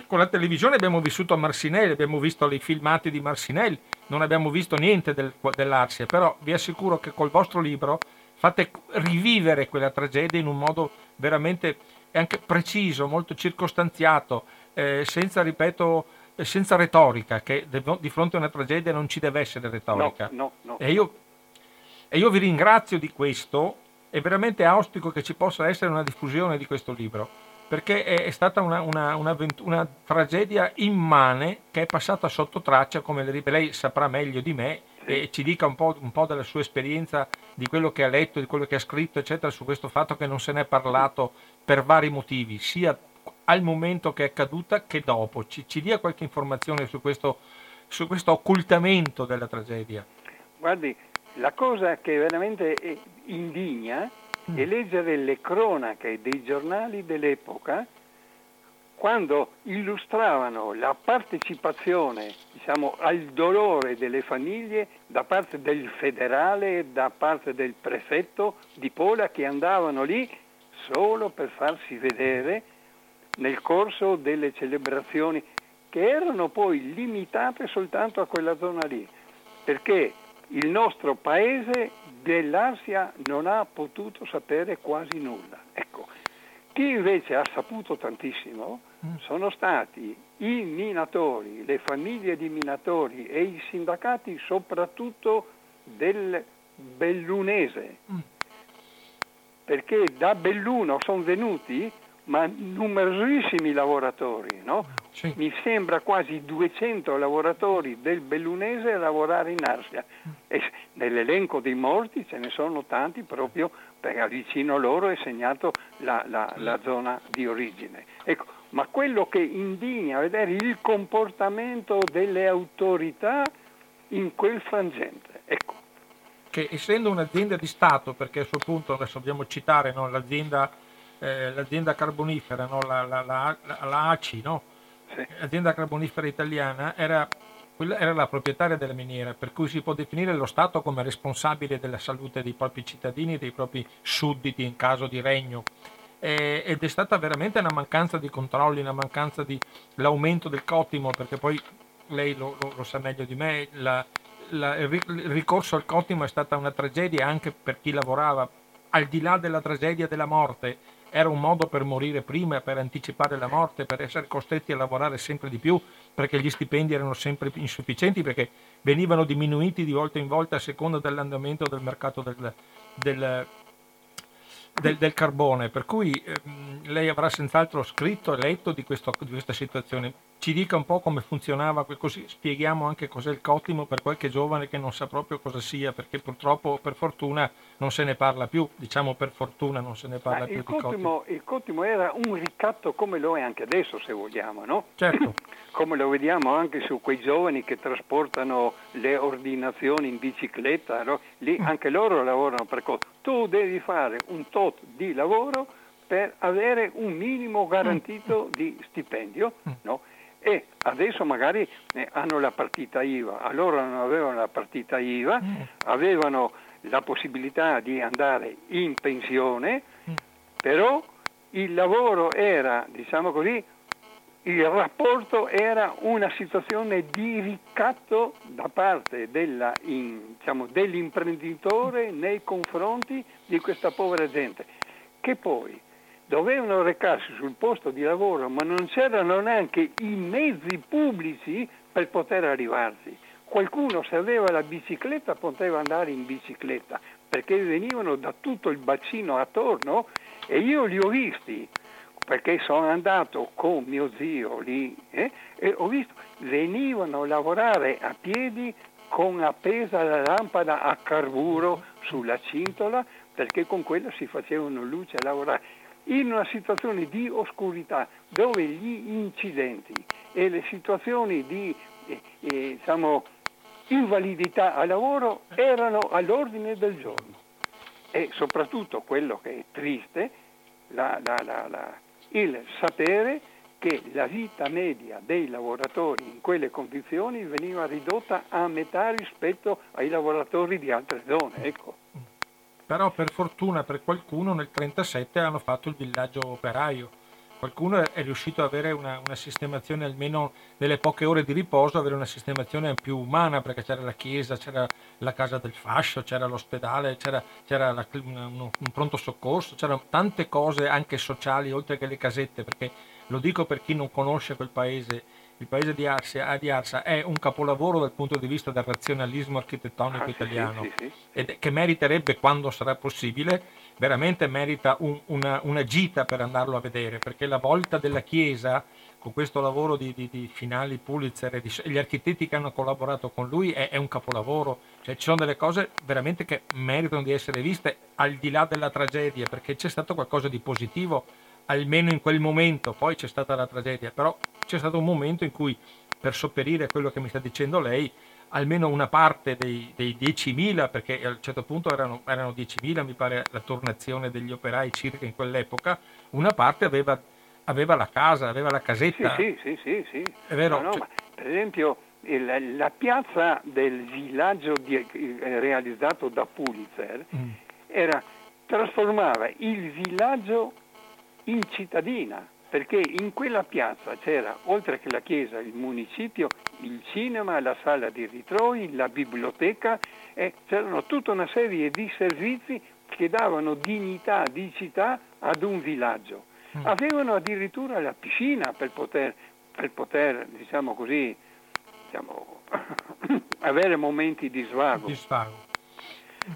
con la televisione abbiamo vissuto a Marcinelle, abbiamo visto i filmati di Marcinelle, non abbiamo visto niente del, dell'Arsia, però vi assicuro che col vostro libro fate rivivere quella tragedia in un modo veramente anche preciso, molto circostanziato, eh, senza, ripeto, senza retorica, che di fronte a una tragedia non ci deve essere retorica. No, no, no. E, io, e io vi ringrazio di questo e veramente auspico che ci possa essere una diffusione di questo libro, perché è, stata una, una, una, una tragedia immane che è passata sotto traccia, come lei saprà meglio di me, e ci dica un po', un po', della sua esperienza, di quello che ha letto, di quello che ha scritto, eccetera, su questo fatto che non se ne è parlato per vari motivi, sia al momento che è accaduta che dopo. Ci, ci dia qualche informazione su questo, su questo occultamento della tragedia. Guardi, la cosa che veramente indigna mm. è leggere le cronache dei giornali dell'epoca quando illustravano la partecipazione diciamo, al dolore delle famiglie da parte del federale, da parte del prefetto di Pola che andavano lì solo per farsi vedere nel corso delle celebrazioni che erano poi limitate soltanto a quella zona lì, perché il nostro paese dell'Asia non ha potuto sapere quasi nulla. Ecco, chi invece ha saputo tantissimo mm. sono stati i minatori, le famiglie di minatori e i sindacati soprattutto del Bellunese, mm. perché da Belluno sono venuti ma numerosissimi lavoratori, no? sì. mi sembra quasi 200 lavoratori del Bellunese a lavorare in Arsia e nell'elenco dei morti ce ne sono tanti proprio perché vicino a loro è segnato la, la, la zona di origine. Ecco, ma quello che indigna vedere il comportamento delle autorità in quel frangente. Ecco. Che essendo un'azienda di Stato, perché a suo punto adesso dobbiamo citare no, l'azienda eh, l'azienda carbonifera, no? la, la, la, la, ACI, no? sì. l'azienda carbonifera italiana, era, era la proprietaria della miniera, per cui si può definire lo Stato come responsabile della salute dei propri cittadini, dei propri sudditi in caso di regno. Eh, ed è stata veramente una mancanza di controlli, una mancanza di l'aumento del cottimo, perché poi lei lo, lo, lo sa meglio di me, la, la, il ricorso al cottimo è stata una tragedia anche per chi lavorava, al di là della tragedia della morte, era un modo per morire prima, per anticipare la morte, per essere costretti a lavorare sempre di più, perché gli stipendi erano sempre insufficienti, perché venivano diminuiti di volta in volta a seconda dell'andamento del mercato del, del, del, del carbone. Per cui ehm, lei avrà senz'altro scritto e letto di, questo, di questa situazione. Ci dica un po' come funzionava, così spieghiamo anche cos'è il cottimo per qualche giovane che non sa proprio cosa sia, perché purtroppo per fortuna non se ne parla più, diciamo per fortuna non se ne parla Ma più il cottimo, di cottimo. Il cottimo era un ricatto come lo è anche adesso se vogliamo, no? Certo. <clears throat> come lo vediamo anche su quei giovani che trasportano le ordinazioni in bicicletta, no? Lì mm. anche loro lavorano per cottimo. Tu devi fare un tot di lavoro per avere un minimo garantito mm. di stipendio, mm. no? E adesso magari eh, hanno la partita IVA, allora non avevano la partita IVA, mm. avevano la possibilità di andare in pensione, mm. però il lavoro era, diciamo così, il rapporto era una situazione di ricatto da parte della, in, diciamo, dell'imprenditore nei confronti di questa povera gente, che poi dovevano recarsi sul posto di lavoro, ma non c'erano neanche i mezzi pubblici per poter arrivarci. Qualcuno se aveva la bicicletta poteva andare in bicicletta perché venivano da tutto il bacino attorno e io li ho visti perché sono andato con mio zio lì eh, e ho visto venivano a lavorare a piedi con appesa la lampada a carburo sulla cintola perché con quella si facevano luce a lavorare in una situazione di oscurità dove gli incidenti e le situazioni di eh, eh, diciamo, invalidità al lavoro erano all'ordine del giorno e soprattutto quello che è triste, la, la, la, il sapere che la vita media dei lavoratori in quelle condizioni veniva ridotta a metà rispetto ai lavoratori di altre zone. Ecco. Però per fortuna per qualcuno nel 1937 hanno fatto il villaggio operaio. Qualcuno è riuscito ad avere una, una, sistemazione, almeno nelle poche ore di riposo, avere una sistemazione più umana, perché c'era la chiesa, c'era la casa del fascio, c'era l'ospedale, c'era, c'era la, un, un pronto soccorso, c'erano tante cose anche sociali, oltre che le casette, perché lo dico per chi non conosce quel paese, il paese di Arsia, di Arsa è un capolavoro dal punto di vista del razionalismo architettonico ah, italiano, sì, sì, sì, ed, che meriterebbe, quando sarà possibile, veramente merita un, una, una, gita per andarlo a vedere, perché la volta della Chiesa, con questo lavoro di, di, di Finali, Pulitzer e, di, gli architetti che hanno collaborato con lui, è, è un capolavoro. Cioè, ci sono delle cose veramente che meritano di essere viste al di là della tragedia, perché c'è stato qualcosa di positivo almeno in quel momento, poi c'è stata la tragedia, però c'è stato un momento in cui per sopperire a quello che mi sta dicendo lei, almeno una parte dei, dei 10.000, perché a un certo punto erano, erano 10.000, mi pare la tornazione degli operai circa in quell'epoca, una parte aveva, aveva la casa, aveva la casetta. Sì, sì, sì, sì. È vero. No, no, cioè... per esempio il, la piazza del villaggio di, eh, realizzato da Pulitzer mm. era, trasformava il villaggio in cittadina, perché in quella piazza c'era, oltre che la chiesa, il municipio, il cinema, la sala di ritrovi, la biblioteca, e c'erano tutta una serie di servizi che davano dignità di città ad un villaggio. Mm. Avevano addirittura la piscina per poter, per poter diciamo così, diciamo, <coughs> avere momenti di svago. Di svago.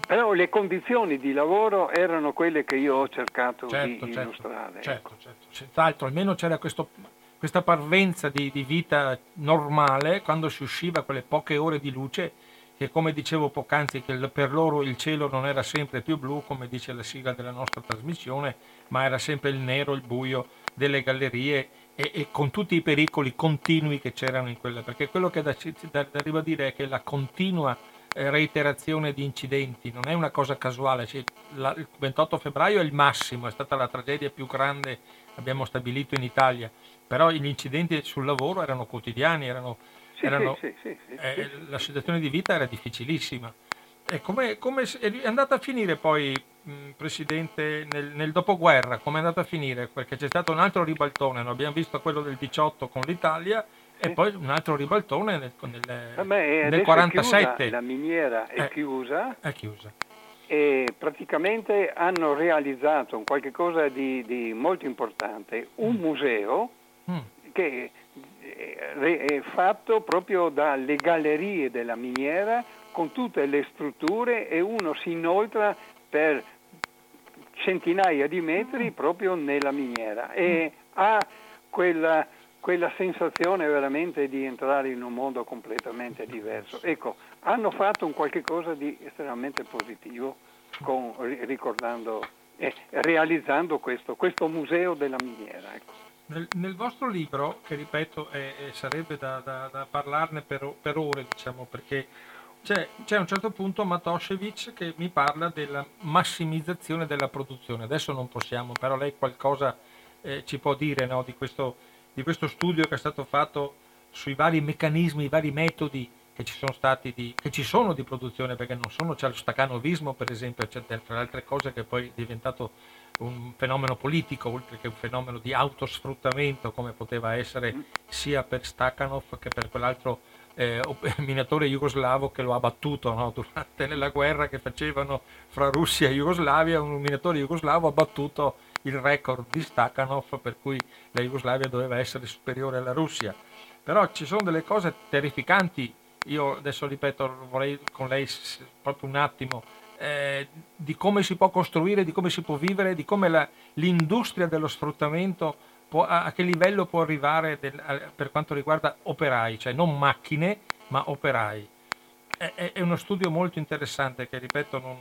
Però le condizioni di lavoro erano quelle che io ho cercato certo, di certo, illustrare. Certo, certo, senz'altro, almeno c'era questo, questa parvenza di, di, vita normale quando si usciva quelle poche ore di luce che come dicevo poc'anzi che per loro il cielo non era sempre più blu come dice la sigla della nostra trasmissione ma era sempre il nero, il buio delle gallerie e, e con tutti i pericoli continui che c'erano in quella perché quello che da, da, da ribadire è che la continua reiterazione di incidenti, non è una cosa casuale, cioè, la, il 28 febbraio è il massimo, è stata la tragedia più grande che abbiamo stabilito in Italia, però gli incidenti sul lavoro erano quotidiani, erano, sì, erano, sì, sì, eh, la situazione di vita era difficilissima. E come, come è andata a finire poi, mh, Presidente, nel, nel dopoguerra, come è andata a finire? Perché c'è stato un altro ribaltone, no? abbiamo visto quello del 18 con l'Italia, e poi un altro ribaltone nel, nel, Vabbè, nel 47. la miniera è, è, chiusa. È chiusa. E praticamente hanno realizzato qualcosa di, di molto importante, un mm. museo mm. che è fatto proprio dalle gallerie della miniera con tutte le strutture e uno si inoltra per centinaia di metri mm. proprio nella miniera e mm. ha quella quella sensazione veramente di entrare in un mondo completamente diverso. Ecco, hanno fatto un qualche cosa di estremamente positivo con, ricordando e realizzando questo, questo, museo della miniera. Ecco. Nel, nel, vostro libro, che ripeto è, è, sarebbe da, da, da parlarne per, per, ore, diciamo, perché c'è, c'è, a un certo punto Matosevic che mi parla della massimizzazione della produzione. Adesso non possiamo, però lei qualcosa eh, ci può dire no, di, questo, di questo studio che è stato fatto sui vari meccanismi, i vari metodi che ci sono stati di, che ci sono di produzione, perché non sono, c'è lo stacanovismo per esempio, c'è tra le altre cose che poi è diventato un fenomeno politico, oltre che un fenomeno di autosfruttamento, come poteva essere sia per Stakhanov che per quell'altro eh, <laughs> minatore jugoslavo che lo ha battuto no? durante la guerra che facevano fra Russia e Jugoslavia, un minatore jugoslavo ha battuto il record di Stakhanov per cui la Jugoslavia doveva essere superiore alla Russia. Però ci sono delle cose terrificanti io adesso ripeto, vorrei con lei proprio un attimo, eh, di come si può costruire, di come si può vivere, di come la, l'industria dello sfruttamento può, a che livello può arrivare del, per quanto riguarda operai, cioè non macchine, ma operai. È, è uno studio molto interessante che, ripeto, non,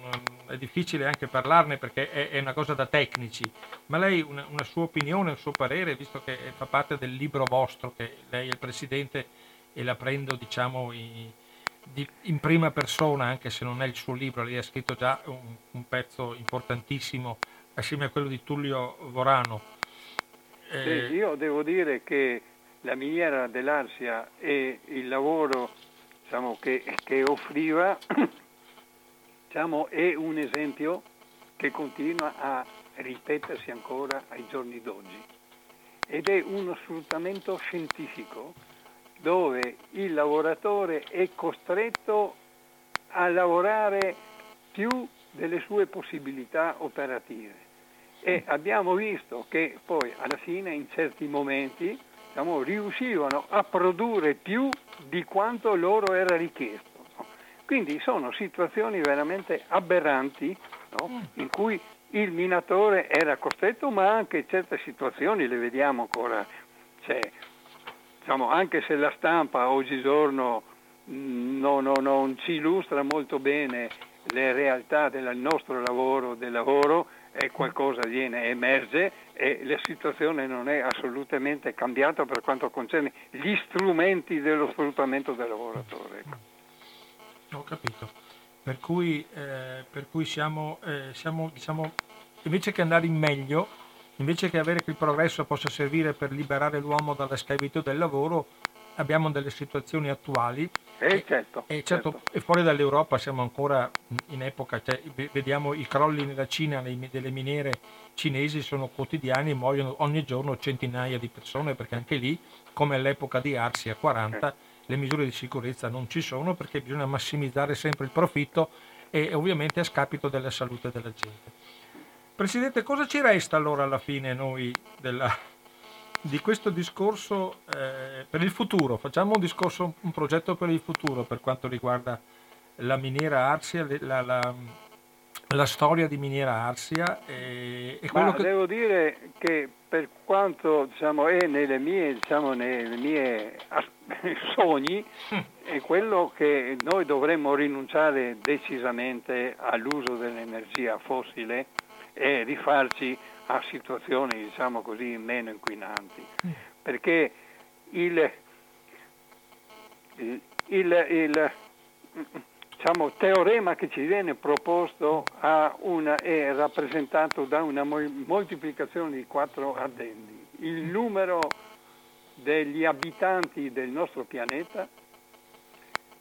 è difficile anche parlarne perché è, è una cosa da tecnici, ma lei una, una sua opinione, un suo parere, visto che fa parte del libro vostro, che lei è il presidente e la prendo diciamo in, in, prima persona, anche se non è il suo libro, lei ha scritto già un, un pezzo importantissimo assieme a quello di Tullio Vorano. Eh... Sì, io devo dire che la miniera dell'Arsia e il lavoro diciamo, che, che, offriva <coughs> diciamo, è un esempio che continua a ripetersi ancora ai giorni d'oggi ed è uno sfruttamento scientifico dove il lavoratore è costretto a lavorare più delle sue possibilità operative. E abbiamo visto che poi alla fine in certi momenti diciamo, riuscivano a produrre più di quanto loro era richiesto. Quindi sono situazioni veramente aberranti no? Mm. in cui il minatore era costretto, ma anche certe situazioni le vediamo ancora. C'è diciamo, anche se la stampa oggigiorno mm, no, no, non ci illustra molto bene le realtà del nostro lavoro, del lavoro, qualcosa viene, emerge e la situazione non è assolutamente cambiata per quanto concerne gli strumenti dello sfruttamento del lavoratore. Ho capito. Per cui, eh, per cui siamo, eh, siamo diciamo, invece che andare in meglio, Invece che avere che il progresso possa servire per liberare l'uomo dalla schiavitù del lavoro, abbiamo delle situazioni attuali. Eh, certo, e, certo, certo. e fuori dall'Europa siamo ancora in epoca, cioè, vediamo i crolli nella Cina delle miniere cinesi sono quotidiani, muoiono ogni giorno centinaia di persone perché anche lì, come all'epoca di Arsia 40, le misure di sicurezza non ci sono perché bisogna massimizzare sempre il profitto e ovviamente a scapito della salute della gente. Presidente, cosa ci resta allora alla fine noi della, di questo discorso eh, per il futuro? Facciamo un discorso, un progetto per il futuro per quanto riguarda la miniera Arsia, la, la, la storia di miniera Arsia. E, e quello che... Devo dire che per quanto diciamo, è nelle mie, diciamo, nelle mie <laughs> sogni, mm. è quello che noi dovremmo rinunciare decisamente all'uso dell'energia fossile e rifarci a situazioni diciamo così meno inquinanti. Perché il, il, il diciamo, teorema che ci viene proposto una, è rappresentato da una moltiplicazione di quattro addendi. Il numero degli abitanti del nostro pianeta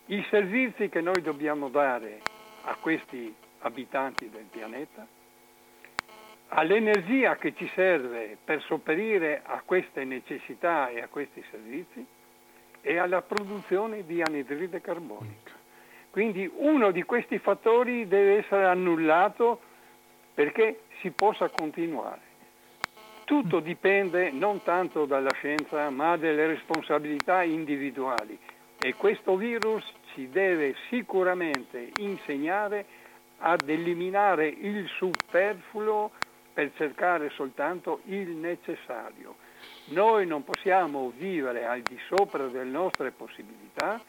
i servizi che noi dobbiamo dare a questi abitanti del pianeta all'energia che ci serve per sopperire a queste necessità e a questi servizi e alla produzione di anidride carbonica. Quindi uno di questi fattori deve essere annullato perché si possa continuare. Tutto dipende non tanto dalla scienza ma dalle responsabilità individuali e questo virus ci deve sicuramente insegnare ad eliminare il superfluo per cercare soltanto il necessario. Noi non possiamo vivere al di sopra delle nostre possibilità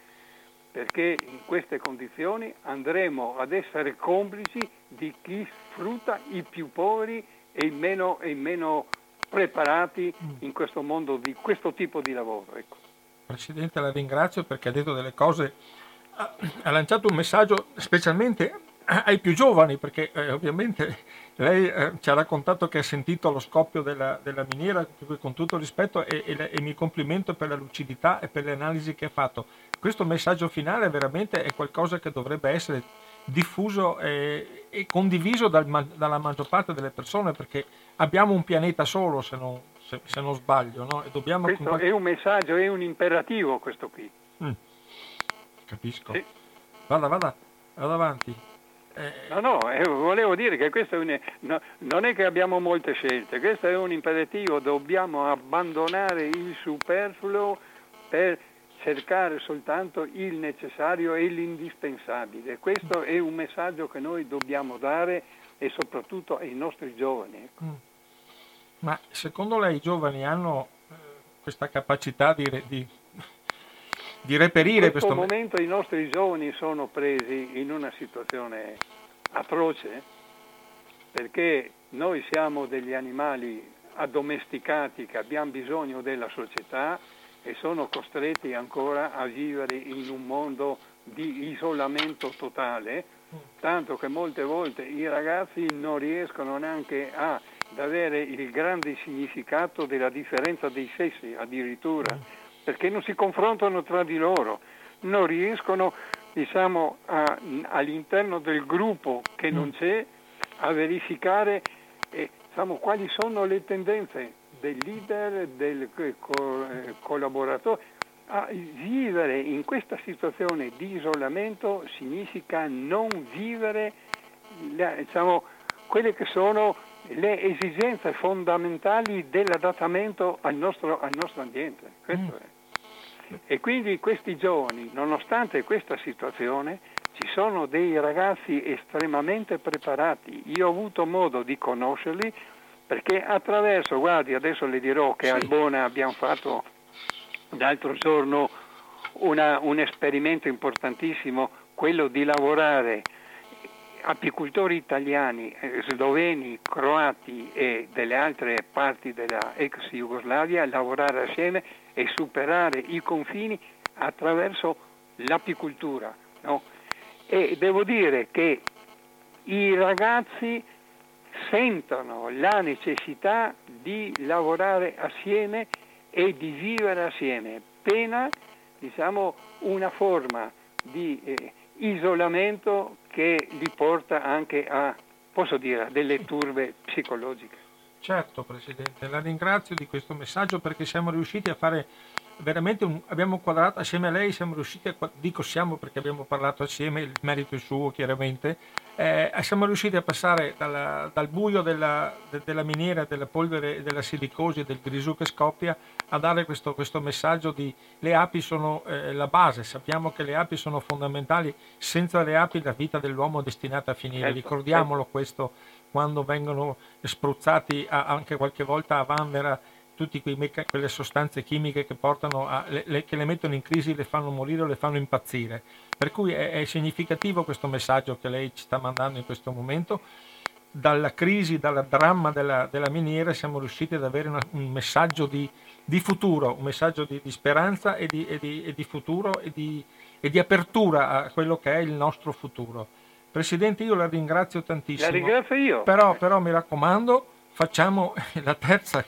perché in queste condizioni andremo ad essere complici di chi sfrutta i più poveri e i meno, e i meno preparati mm. in questo mondo di questo tipo di lavoro. Ecco. Presidente, la ringrazio perché ha detto delle cose, ha lanciato un messaggio specialmente ai più giovani, perché eh, ovviamente lei eh, ci ha raccontato che ha sentito lo scoppio della, della miniera, con tutto rispetto e, e, e, mi complimento per la lucidità e per le analisi che ha fatto. Questo messaggio finale veramente è qualcosa che dovrebbe essere diffuso e, e condiviso dal, dalla maggior parte delle persone, perché abbiamo un pianeta solo, se non, se, se non sbaglio. No? E dobbiamo questo è un messaggio, è un imperativo questo qui. Mm. Capisco. Sì. Vada, vada, vada avanti. Eh... No, no, eh, volevo dire che questo è un, no, non è che abbiamo molte scelte, questo è un imperativo, dobbiamo abbandonare il superfluo per cercare soltanto il necessario e l'indispensabile. Questo è un messaggio che noi dobbiamo dare e soprattutto ai nostri giovani. Mm. Ma secondo lei i giovani hanno eh, questa capacità di, di, di reperire in questo... Questo momento i nostri giovani sono presi in una situazione atroce perché noi siamo degli animali addomesticati che abbiamo bisogno della società e sono costretti ancora a vivere in un mondo di isolamento totale, tanto che molte volte i ragazzi non riescono neanche a ad avere il grande significato della differenza dei sessi addirittura, perché non si confrontano tra di loro, non riescono diciamo, a, all'interno del gruppo che non c'è a verificare eh, diciamo, quali sono le tendenze del leader, del co- collaboratore. A vivere in questa situazione di isolamento significa non vivere diciamo, quelle che sono le esigenze fondamentali dell'adattamento al nostro, al nostro ambiente. Mm. E quindi questi giovani, nonostante questa situazione, ci sono dei ragazzi estremamente preparati. Io ho avuto modo di conoscerli perché attraverso, guardi, adesso le dirò che sì. a Albona abbiamo fatto l'altro giorno una, un esperimento importantissimo, quello di lavorare apicoltori italiani, eh, sloveni, croati e delle altre parti della ex Jugoslavia lavorare assieme e superare i confini attraverso l'apicoltura. No? E devo dire che i ragazzi sentono la necessità di lavorare assieme e di vivere assieme, pena diciamo, una forma di eh, isolamento che li porta anche a, posso dire, a delle turbe psicologiche. Certo, Presidente, la ringrazio di questo messaggio perché siamo riusciti a fare veramente un, abbiamo quadrato assieme a lei, siamo riusciti a, dico siamo perché abbiamo parlato assieme, il merito è suo chiaramente, eh, siamo riusciti a passare dalla, dal buio della, de, della, miniera, della polvere, della silicosi e del grisù che scoppia a dare questo, questo messaggio di le api sono eh, la base, sappiamo che le api sono fondamentali, senza le api la vita dell'uomo è destinata a finire, certo, ricordiamolo certo. questo quando vengono spruzzati a, anche qualche volta a Vanvera tutte quelle sostanze chimiche che, a, le, le, che, le, mettono in crisi, le fanno morire o le fanno impazzire. Per cui è, è, significativo questo messaggio che lei ci sta mandando in questo momento. Dalla crisi, dal dramma della, della, miniera siamo riusciti ad avere una, un messaggio di, di, futuro, un messaggio di, di speranza e di, e, e di futuro e di, e di apertura a quello che è il nostro futuro. Presidente, io la ringrazio tantissimo. La ringrazio io. Però, però mi raccomando, facciamo <laughs> la terza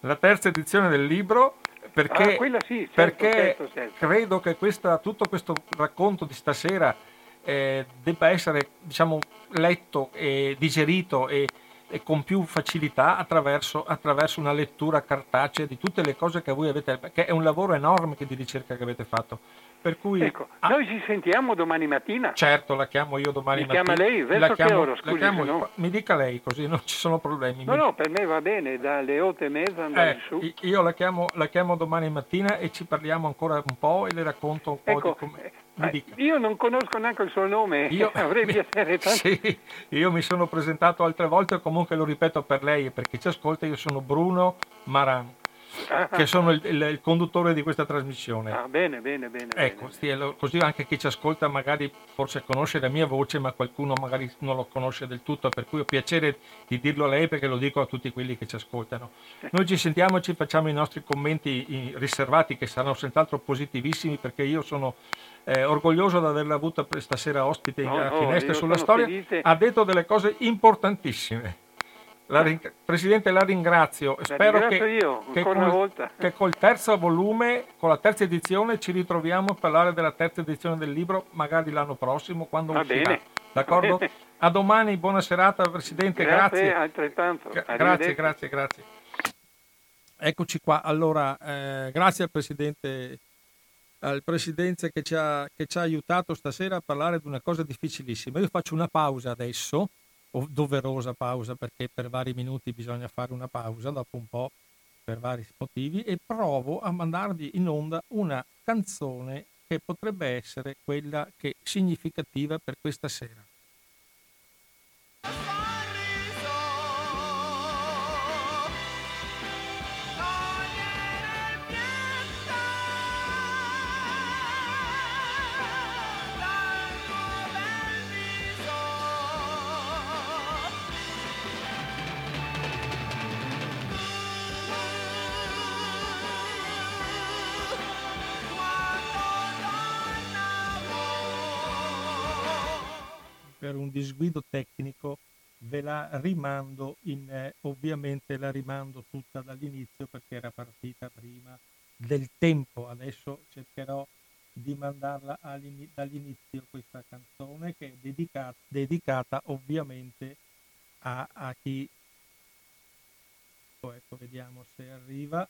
la terza edizione del libro perché, ah, sì, certo, perché certo, certo. credo che questa, tutto questo racconto di stasera eh, debba essere diciamo, letto e digerito e, e con più facilità attraverso, attraverso, una lettura cartacea di tutte le cose che voi avete, perché è un lavoro enorme di ricerca che avete fatto. Per cui, ecco, ah, noi ci sentiamo domani mattina. Certo, la chiamo io domani mi mattina. chiama lei? Verso la chiamo, che ora, scusi, chiamo, no? Mi dica lei, così non ci sono problemi. No, no, per me va bene, dalle otto e mezza andare eh, su. Io la chiamo, la chiamo, domani mattina e ci parliamo ancora un po' e le racconto un po' ecco, di come... Eh, io non conosco neanche il suo nome, <laughs> io, <laughs> avrei mi, piacere tanto. <laughs> Sì, io mi sono presentato altre volte, comunque lo ripeto per lei e per chi ci ascolta, io sono Bruno Maran. Ah, che sono il, il, il, conduttore di questa trasmissione. Ah, bene, bene, bene. Ecco, bene. così anche chi ci ascolta magari forse conosce la mia voce, ma qualcuno magari non lo conosce del tutto, per cui ho piacere di dirlo a lei perché lo dico a tutti quelli che ci ascoltano. Noi ci sentiamo, ci facciamo i nostri commenti riservati che saranno senz'altro positivissimi perché io sono eh, orgoglioso di averla avuta stasera ospite no, a Finestre sulla Storia. Felice. Ha detto delle cose importantissime. La ring- Presidente, la ringrazio. La Spero che, io, che, col, che, col, terzo volume, con la terza edizione, ci ritroviamo a parlare della terza edizione del libro, magari l'anno prossimo, quando Va uscirà. Bene. D'accordo? <laughs> A domani, buona serata, Presidente. Grazie. Grazie, altrettanto. grazie, grazie, grazie. Eccoci qua. Allora, eh, grazie al Presidente, al Presidente che ci, ha, che ci ha aiutato stasera a parlare di una cosa difficilissima. Io faccio una pausa adesso doverosa pausa perché per vari minuti bisogna fare una pausa dopo un po' per vari motivi e provo a mandarvi in onda una canzone che potrebbe essere quella che significativa per questa sera. Per un disguido tecnico ve la rimando in eh, ovviamente la rimando tutta dall'inizio perché era partita prima del tempo. Adesso cercherò di mandarla dall'inizio questa canzone che è dedicata, dedicata ovviamente a, a chi ecco vediamo se arriva.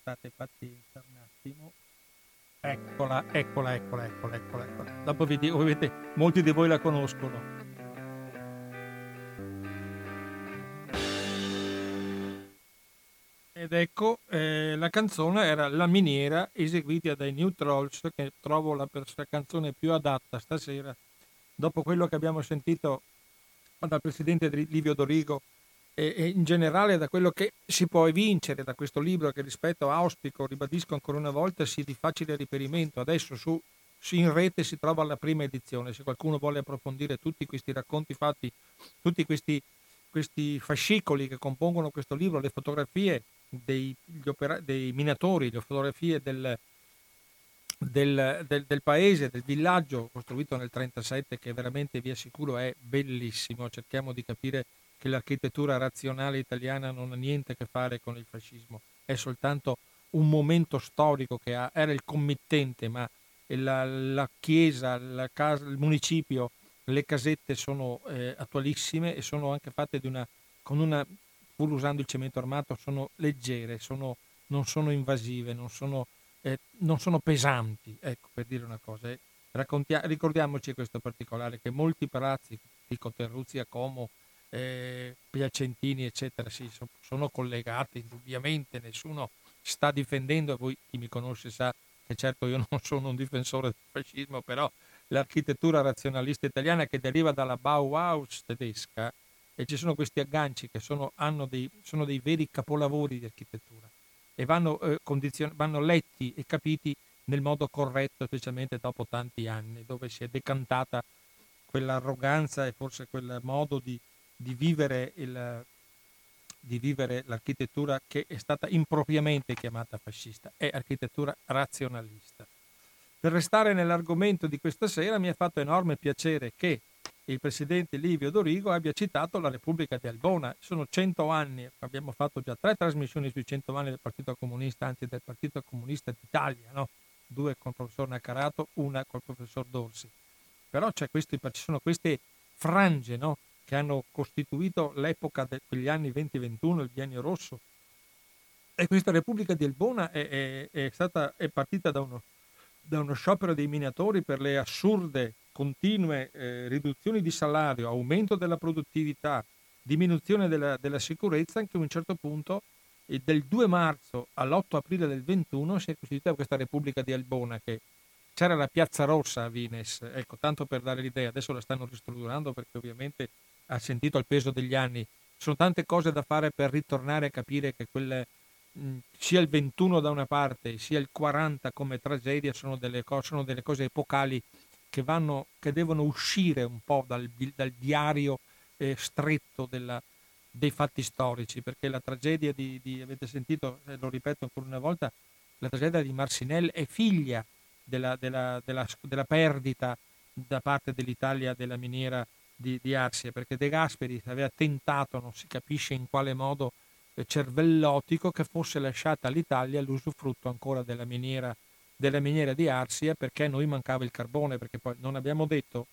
State pazienza un attimo Eccola, eccola, eccola, eccola, eccola. eccola. Dopo vedi, ovviamente molti di voi la conoscono. Ed ecco, eh, la canzone era La miniera eseguita dai New Trolls, che trovo la, la canzone più adatta stasera, dopo quello che abbiamo sentito dal presidente Livio Dorigo e, e, in generale da quello che si può evincere da questo libro che rispetto auspico, ribadisco ancora una volta, sia di facile riferimento. Adesso su, su, in rete si trova la prima edizione, se qualcuno vuole approfondire tutti questi racconti fatti, tutti questi, questi fascicoli che compongono questo libro, le fotografie dei, opera, dei minatori, le fotografie del, del, del, del, paese, del villaggio costruito nel 1937 che veramente vi assicuro è bellissimo, cerchiamo di capire che l'architettura razionale italiana non ha niente a che fare con il fascismo, è soltanto un momento storico che ha, era il committente, ma la, la chiesa, la casa, il municipio, le casette sono eh, attualissime e sono anche fatte una, con una, pur usando il cemento armato, sono leggere, sono, non sono invasive, non sono, eh, non sono pesanti, ecco per dire una cosa. Eh, ricordiamoci questo particolare, che molti palazzi, dico Terruzzi a Como, eh, Piacentini, eccetera, sì, so, sono collegati indubbiamente, nessuno sta difendendo, voi chi mi conosce sa che certo io <laughs> non sono un difensore del fascismo, però l'architettura razionalista italiana che deriva dalla Bauhaus tedesca e ci sono questi agganci che sono, dei, sono dei, veri capolavori di architettura e vanno, eh, condizion- vanno letti e capiti nel modo corretto, specialmente dopo tanti anni, dove si è decantata quell'arroganza e forse quel modo di, di vivere, il, di vivere l'architettura che è stata impropriamente chiamata fascista, è architettura razionalista. Per restare nell'argomento di questa sera mi ha fatto enorme piacere che il presidente Livio Dorigo abbia citato la Repubblica di Albona. Sono cento anni, abbiamo fatto già tre trasmissioni sui cento anni del Partito Comunista, anzi del Partito Comunista d'Italia, no? due con il professor Naccarato, una col professor Dorsi. Però questi, ci sono queste frange no? Che hanno costituito l'epoca degli anni 20-21, il biennio rosso. E questa Repubblica di Elbona è, è, è, stata, è partita da uno, da uno, sciopero dei minatori per le assurde, continue eh, riduzioni di salario, aumento della produttività, diminuzione della, della sicurezza, anche a un certo punto e del 2 marzo all'8 aprile del 21 si è costituita questa Repubblica di Albona che c'era la Piazza Rossa a Vines, ecco, tanto per dare l'idea, adesso la stanno ristrutturando perché ovviamente ha sentito il peso degli anni, sono tante cose da fare per ritornare a capire che quelle, sia il 21 da una parte sia il 40 come tragedia sono delle, sono delle cose epocali che, vanno, che, devono uscire un po' dal, dal diario eh, stretto della, dei fatti storici, perché la tragedia di, di avete sentito, eh, lo ripeto ancora una volta, la tragedia di Marcinelle è figlia della, della, della, della perdita da parte dell'Italia della miniera di, di Arsia, perché De Gasperi aveva tentato, non si capisce in quale modo eh, cervellotico, che fosse lasciata all'Italia l'usufrutto ancora della miniera, della miniera di Arsia perché a noi mancava il carbone, perché poi non abbiamo detto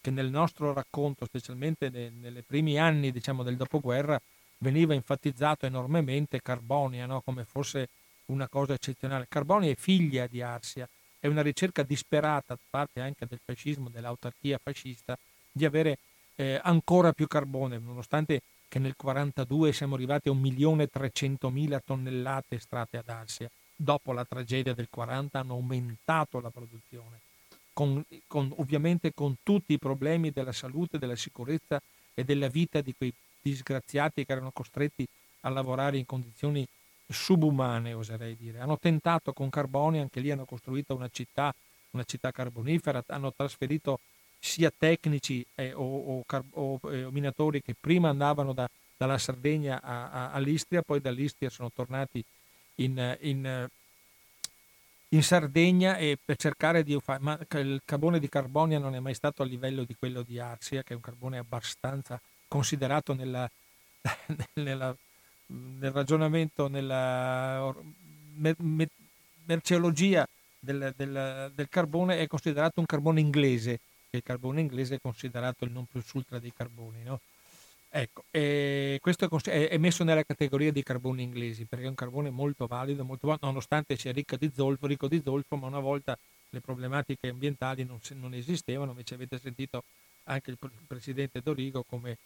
che nel nostro racconto, specialmente nei, nei primi anni diciamo, del dopoguerra, veniva enfatizzato enormemente Carbonia no? come fosse una cosa eccezionale. Carbonia è figlia di Arsia, è una ricerca disperata da parte anche del fascismo, dell'autarchia fascista, di avere eh, ancora più carbone, nonostante che nel 1942 siamo arrivati a 1.300.000 tonnellate estratte ad Arsia. Dopo la tragedia del 40 hanno aumentato la produzione, con, con, ovviamente con tutti i problemi della salute, della sicurezza e della vita di quei disgraziati che erano costretti a lavorare in condizioni subumane, oserei dire. Hanno tentato con carbone, anche lì hanno costruito una città, una città carbonifera, hanno trasferito sia tecnici eh, o, o, o, o, eh, minatori che prima andavano da, dalla Sardegna a, a, all'Istria, poi dall'Istria sono tornati in, in, in Sardegna e per cercare di fare, ma il carbone di Carbonia non è mai stato a livello di quello di Arsia, che è un carbone abbastanza considerato nella, <laughs> nella, nel ragionamento, nella me, merceologia del, del, del carbone, è considerato un carbone inglese che il carbone inglese è considerato il non plus ultra dei carboni. No? Ecco, questo è, è, messo nella categoria dei carboni inglesi perché è un carbone molto valido, molto valido nonostante sia ricco di, zolfo, ricco di zolfo, ma una volta le problematiche ambientali non, non esistevano, invece avete sentito anche il presidente Dorigo come,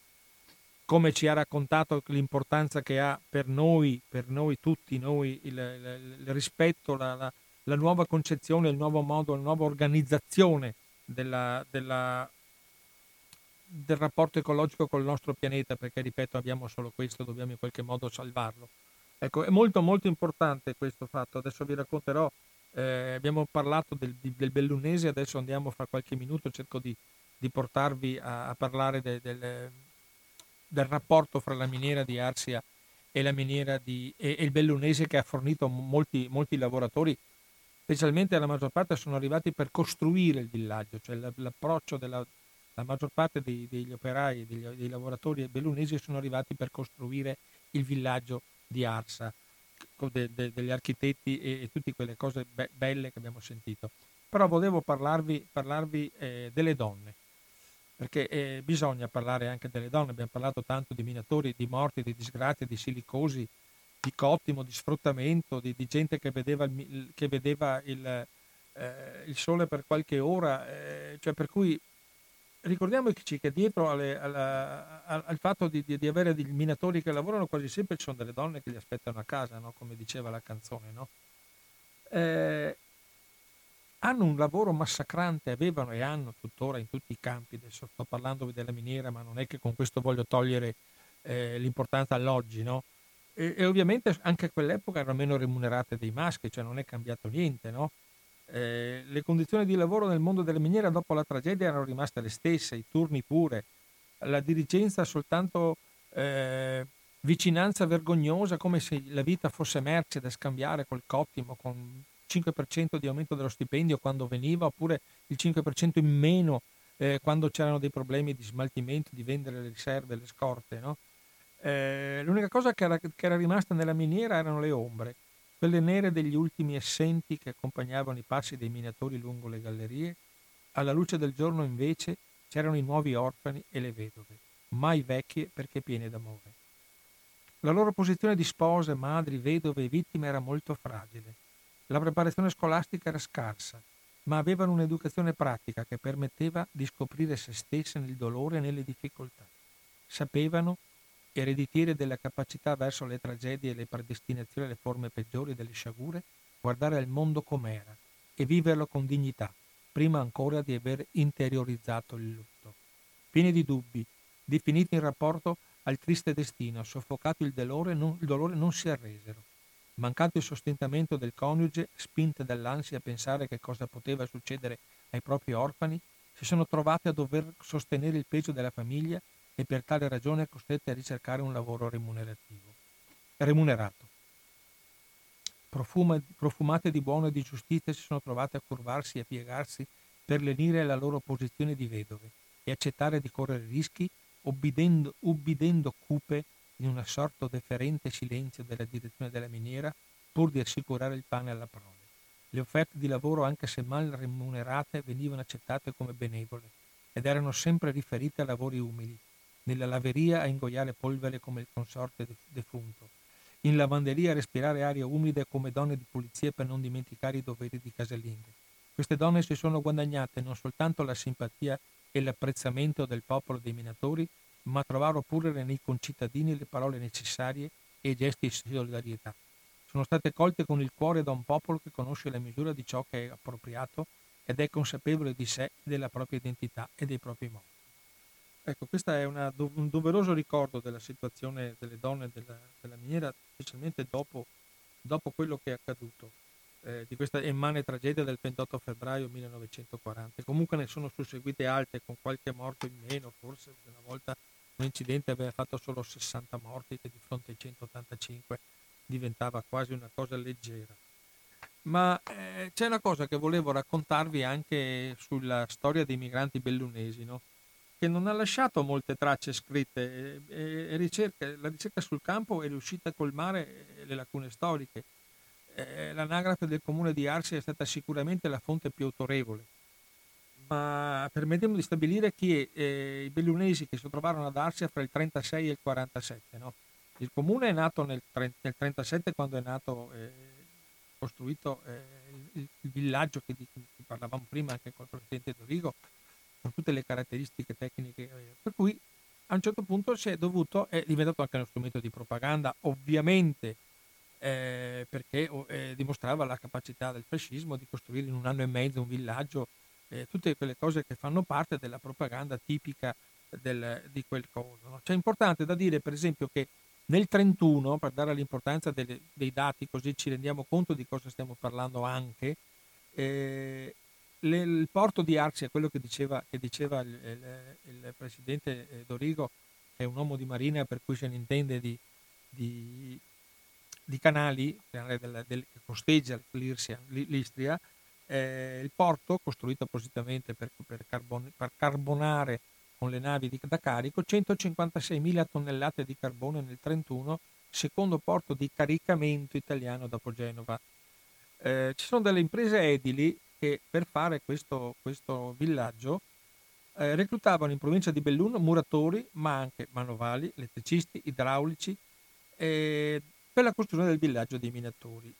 come, ci ha raccontato l'importanza che ha per noi, per noi tutti, noi, il, il, il rispetto, la, la, la nuova concezione, il nuovo modo, la nuova organizzazione della, della, del rapporto ecologico col nostro pianeta, perché ripeto abbiamo solo questo, dobbiamo in qualche modo salvarlo. Ecco, è molto molto importante questo fatto, adesso vi racconterò, eh, abbiamo parlato del, del, bellunese, adesso andiamo fra qualche minuto, cerco di, di portarvi a, a parlare de, del, del, rapporto fra la miniera di Arsia e, la miniera di, e, e il bellunese che ha fornito molti, molti lavoratori specialmente la maggior parte sono arrivati per costruire il villaggio, cioè l'approccio della la maggior parte dei, degli operai, degli, dei lavoratori bellunesi sono arrivati per costruire il villaggio di Arsa, de, de, degli architetti e, e, tutte quelle cose be- belle che abbiamo sentito. Però volevo parlarvi, parlarvi eh, delle donne, perché eh, bisogna parlare anche delle donne, abbiamo parlato tanto di minatori, di morti, di disgrazie, di silicosi, di cottimo, di sfruttamento, di, di gente che vedeva il, che vedeva il, eh, il sole per qualche ora, eh, cioè per cui ricordiamoci che dietro alle, alla, al, fatto di, di, di, avere dei minatori che lavorano quasi sempre ci sono delle donne che li aspettano a casa, no? come diceva la canzone. No? Eh, hanno un lavoro massacrante, avevano e hanno tuttora in tutti i campi, adesso sto parlando della miniera, ma non è che con questo voglio togliere eh, l'importanza all'oggi, no? E, e, ovviamente anche a quell'epoca erano meno remunerate dei maschi, cioè non è cambiato niente, no? eh, le condizioni di lavoro nel mondo delle miniere dopo la tragedia erano rimaste le stesse, i turni pure, la dirigenza soltanto eh, vicinanza vergognosa, come se la vita fosse merce da scambiare col cottimo, con 5% di aumento dello stipendio quando veniva, oppure il 5% in meno eh, quando c'erano dei problemi di smaltimento, di vendere le riserve, le scorte, no? Eh, l'unica cosa che era, che era, rimasta nella miniera erano le ombre, quelle nere degli ultimi essenti che accompagnavano i passi dei minatori lungo le gallerie. Alla luce del giorno invece c'erano i nuovi orfani e le vedove, mai vecchie perché piene d'amore. La loro posizione di spose, madri, vedove e vittime era molto fragile. La preparazione scolastica era scarsa, ma avevano un'educazione pratica che permetteva di scoprire se stesse nel dolore e nelle difficoltà. Sapevano ereditiere della capacità verso le tragedie e le predestinazioni alle forme peggiori delle sciagure, guardare al mondo com'era e viverlo con dignità, prima ancora di aver interiorizzato il lutto. Pieni di dubbi, definiti in rapporto al triste destino, soffocato il dolore, non, il dolore non si arresero. Mancato il sostentamento del coniuge, spinte dall'ansia a pensare che cosa poteva succedere ai propri orfani, si sono trovate a dover sostenere il peso della famiglia e per tale ragione costrette a ricercare un lavoro remunerato. Profuma, profumate di buono e di giustizia si sono trovate a curvarsi e a piegarsi per lenire la loro posizione di vedove e accettare di correre rischi ubbidendo, ubbidendo cupe in un assorto deferente silenzio della direzione della miniera pur di assicurare il pane alla prole. Le offerte di lavoro, anche se mal remunerate, venivano accettate come benevole ed erano sempre riferite a lavori umili, nella laveria a ingoiare polvere come il consorte defunto, in lavanderia a respirare aria umida come donne di pulizia per non dimenticare i doveri di casalinghe. Queste donne si sono guadagnate non soltanto la simpatia e l'apprezzamento del popolo dei minatori, ma trovarono pure nei concittadini le parole necessarie e i gesti di solidarietà. Sono state colte con il cuore da un popolo che conosce la misura di ciò che è appropriato ed è consapevole di sé, della propria identità e dei propri modi. Ecco, questo è una, un doveroso ricordo della situazione delle donne della, della miniera, specialmente dopo, dopo, quello che è accaduto, eh, di questa immane tragedia del 28 febbraio 1940. Comunque ne sono susseguite altre, con qualche morto in meno, forse una volta un incidente aveva fatto solo 60 morti, che di fronte ai 185 diventava quasi una cosa leggera. Ma eh, c'è una cosa che volevo raccontarvi anche sulla storia dei migranti bellunesi, no? Che non ha lasciato molte tracce scritte e, e ricerca, la ricerca sul campo è riuscita a colmare le lacune storiche. Eh, l'anagrafe del comune di Arsi è stata sicuramente la fonte più autorevole, ma permettiamo di stabilire chi eh, i bellunesi che si trovarono ad Arsia fra il 36 e il 47. No? Il comune è nato nel, nel 37 quando è nato, eh, costruito eh, il, il, villaggio che di cui parlavamo prima anche col presidente Dorigo, con tutte le caratteristiche tecniche, per cui a un certo punto si è dovuto, è diventato anche uno strumento di propaganda, ovviamente eh, perché eh, dimostrava la capacità del fascismo di costruire in un anno e mezzo un villaggio, eh, tutte quelle cose che fanno parte della propaganda tipica del, di quel coso. No? Cioè, importante da dire, per esempio, che nel 31, per dare l'importanza delle, dei dati, così ci rendiamo conto di cosa stiamo parlando anche, eh, le, il porto di Arcia, quello che diceva, che diceva il, il, il, presidente eh, Dorigo, è un uomo di marina per cui se ne intende di, di, di canali, del, del, che costeggia l'Istria, eh, il porto, costruito appositamente per, per, carbon, per carbonare con le navi di, da carico, 156.000 tonnellate di carbone nel 31, secondo porto di caricamento italiano dopo Genova. Eh, ci sono delle imprese edili che per fare questo, questo villaggio eh, reclutavano in provincia di Belluno muratori, ma anche manovali, elettricisti, idraulici, eh, per la costruzione del villaggio dei minatori.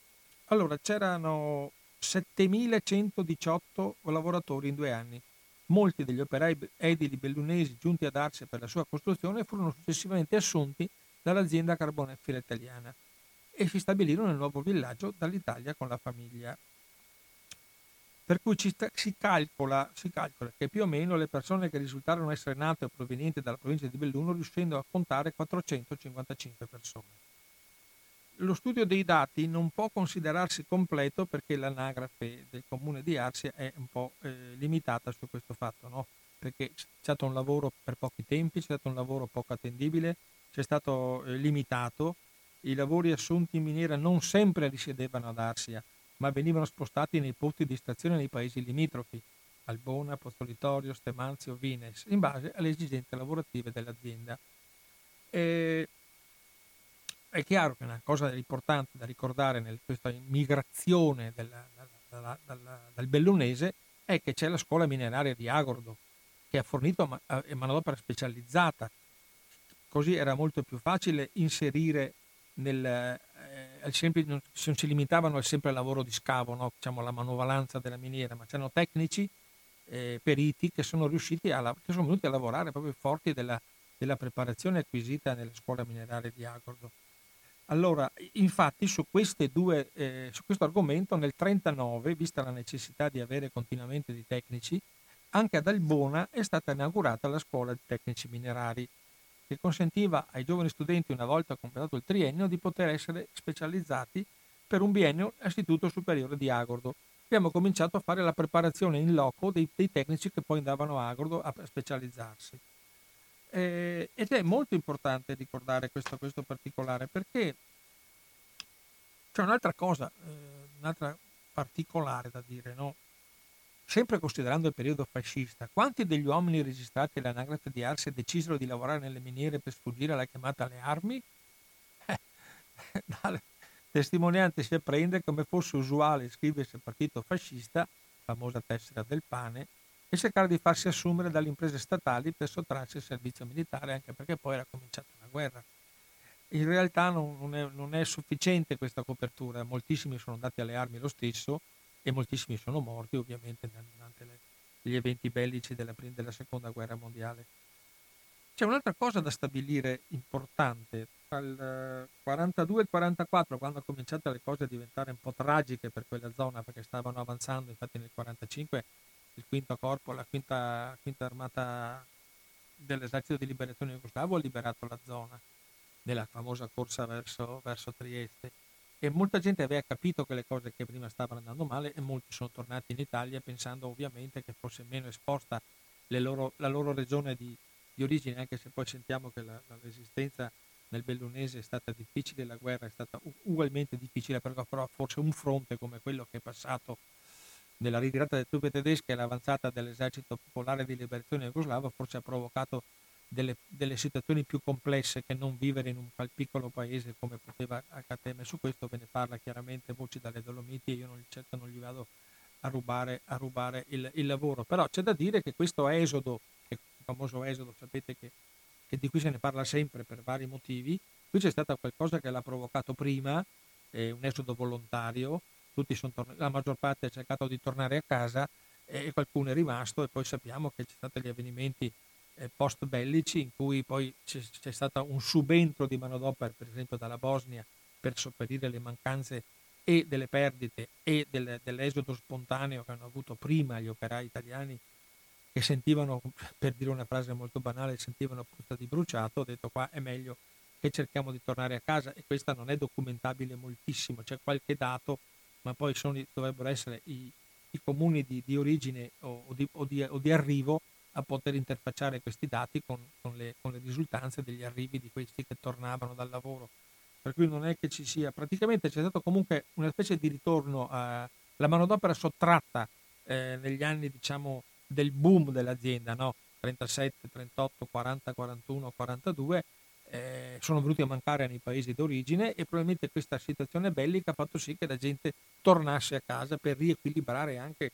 Allora c'erano 7.118 lavoratori in due anni. Molti degli operai edili bellunesi giunti ad Arce per la sua costruzione furono successivamente assunti dall'azienda carbonifera italiana e si stabilirono nel nuovo villaggio dall'Italia con la famiglia. Per cui sta, si, calcola, si, calcola, che più o meno le persone che risultarono essere nate o provenienti dalla provincia di Belluno riuscendo a contare 455 persone. Lo studio dei dati non può considerarsi completo perché l'anagrafe del comune di Arsia è un po' eh, limitata su questo fatto, no? perché c'è stato un lavoro per pochi tempi, c'è stato un lavoro poco attendibile, c'è stato eh, limitato, i lavori assunti in miniera non sempre risiedevano ad Arsia, ma venivano spostati nei posti di estrazione nei paesi limitrofi, Albona, Apostolitorio, Stemanzio, Vines, in base alle esigenze lavorative dell'azienda. E è chiaro che una cosa importante da ricordare in questa migrazione della, dalla, dalla, dal bellunese è che c'è la scuola mineraria di Agordo, che ha fornito manodopera specializzata, così era molto più facile inserire nel, eh, sempre, non, non, si limitavano al sempre lavoro di scavo, no? diciamo, la manovalanza della miniera, ma c'erano tecnici, eh, periti che sono riusciti a, che sono venuti a lavorare proprio forti della, della preparazione acquisita nella scuola mineraria di Agordo. Allora, infatti, su, due, eh, su questo argomento, nel 1939, vista la necessità di avere continuamente dei tecnici, anche ad Albona è stata inaugurata la scuola di tecnici minerari che consentiva ai giovani studenti, una volta completato il triennio, di poter essere specializzati per un biennio all'Istituto Superiore di Agordo. Abbiamo cominciato a fare la preparazione in loco dei, dei tecnici che poi andavano a Agordo a specializzarsi. Eh, ed è molto importante ricordare questo, questo particolare perché c'è un'altra cosa, eh, un'altra particolare da dire, no? Sempre considerando il periodo fascista, quanti degli uomini registrati all'anagrafe di Arse decisero di lavorare nelle miniere per sfuggire alla chiamata alle armi? Eh, <laughs> dalle testimonianze si apprende come fosse usuale iscriversi al partito fascista, famosa tessera del pane, e cercare di farsi assumere dalle imprese statali per sottrarsi al servizio militare, anche perché poi era cominciata la guerra. In realtà non, è, non è sufficiente questa copertura, moltissimi sono andati alle armi lo stesso e moltissimi sono morti ovviamente durante le, gli eventi bellici della, della seconda guerra mondiale. C'è un'altra cosa da stabilire importante. Tra il 42 e il 44, quando cominciate le cose a diventare un po' tragiche per quella zona, perché stavano avanzando, infatti nel 45 il quinto corpo, la quinta, quinta armata dell'esercito di liberazione jugoslavo ha liberato la zona nella famosa corsa verso, verso Trieste e molta gente aveva capito che le cose che prima stavano andando male e molti sono tornati in Italia pensando ovviamente che fosse meno esposta loro, la loro regione di, di, origine, anche se poi sentiamo che la, la, resistenza nel Bellunese è stata difficile, la guerra è stata ugualmente difficile, però forse un fronte come quello che è passato nella ritirata delle truppe tedesche e l'avanzata dell'esercito popolare di liberazione jugoslavo forse ha provocato delle, delle, situazioni più complesse che non vivere in un piccolo paese come poteva accadere. Su questo ve ne parla chiaramente Voci dalle Dolomiti e io non, certo non gli vado a rubare, a rubare il, il, lavoro. Però c'è da dire che questo esodo, il famoso esodo, sapete che, che, di cui se ne parla sempre per vari motivi, qui c'è stato qualcosa che l'ha provocato prima, eh, un esodo volontario, tornati, la maggior parte ha cercato di tornare a casa e qualcuno è rimasto e poi sappiamo che ci sono stati gli avvenimenti eh, post bellici in cui poi c'è, c'è stato un subentro di manodopera, per esempio dalla Bosnia, per sopperire le mancanze e delle perdite e del, dell'esodo spontaneo che hanno avuto prima gli operai italiani che sentivano, per dire una frase molto banale, sentivano puzza di bruciato, ho detto qua è meglio che cerchiamo di tornare a casa. E questa non è documentabile moltissimo, c'è qualche dato, ma poi sono, dovrebbero essere i, i comuni di, di origine o, o, di, o, di, o di arrivo a poter interfacciare questi dati con, con, le, con, le, risultanze degli arrivi di questi che tornavano dal lavoro. Per cui non è che ci sia, praticamente c'è stato comunque una specie di ritorno alla manodopera sottratta eh, negli anni diciamo del boom dell'azienda, no? 37, 38, 40, 41, 42, eh, sono venuti a mancare nei paesi d'origine e probabilmente questa situazione bellica ha fatto sì che la gente tornasse a casa per riequilibrare anche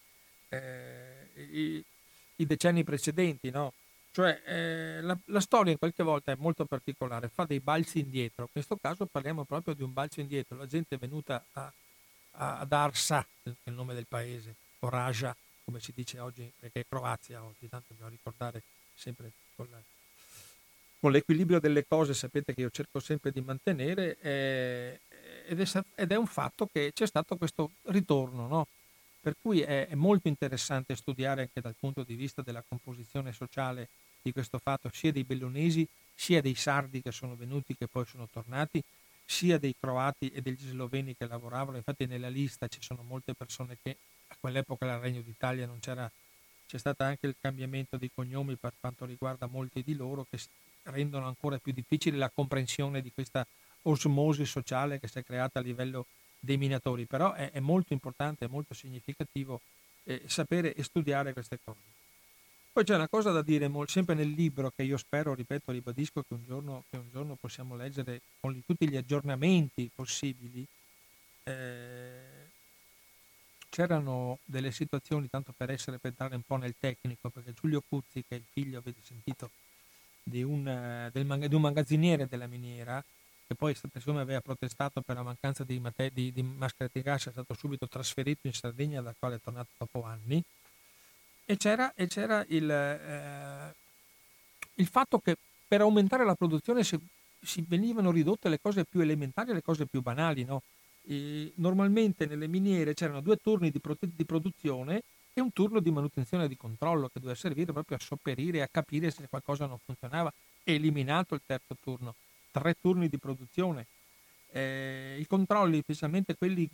eh, i, i decenni precedenti, no? Cioè eh, la, la, storia in qualche volta è molto particolare, fa dei balzi indietro. In questo caso parliamo proprio di un balzo indietro. La gente è venuta a, a, ad Arsa, è il nome del paese, o Raja, come si dice oggi, perché è Croazia oggi, tanto dobbiamo ricordare sempre con, la, con, l'equilibrio delle cose, sapete che io cerco sempre di mantenere, eh, ed, è, ed, è, un fatto che c'è stato questo ritorno, no? Per cui è, è, molto interessante studiare anche dal punto di vista della composizione sociale di questo fatto, sia dei bellunesi, sia dei sardi che sono venuti, che poi sono tornati, sia dei croati e degli sloveni che lavoravano. Infatti nella lista ci sono molte persone che a quell'epoca nel Regno d'Italia non c'era, c'è stato anche il cambiamento dei cognomi per quanto riguarda molti di loro che rendono ancora più difficile la comprensione di questa osmosi sociale che si è creata a livello dei minatori, però è, è molto importante, è molto significativo eh, sapere e studiare queste cose. Poi c'è una cosa da dire sempre nel libro che io spero, ripeto, ribadisco che un giorno, che un giorno possiamo leggere con tutti gli aggiornamenti possibili. Eh, c'erano delle situazioni, tanto per essere per entrare un po' nel tecnico, perché Giulio Cuzzi, che è il figlio, avete sentito, di un, del, di un magazziniere della miniera, che poi siccome aveva protestato per la mancanza di, mate- di, di maschere di gas è stato subito trasferito in Sardegna dal quale è tornato dopo anni e c'era, e c'era il, eh, il, fatto che per aumentare la produzione si, si, venivano ridotte le cose più elementari e le cose più banali no? normalmente nelle miniere c'erano due turni di, pro- di produzione e un turno di manutenzione e di controllo che doveva servire proprio a sopperire, a capire se qualcosa non funzionava eliminato il terzo turno, tre turni di produzione. Eh, I controlli, specialmente quelli,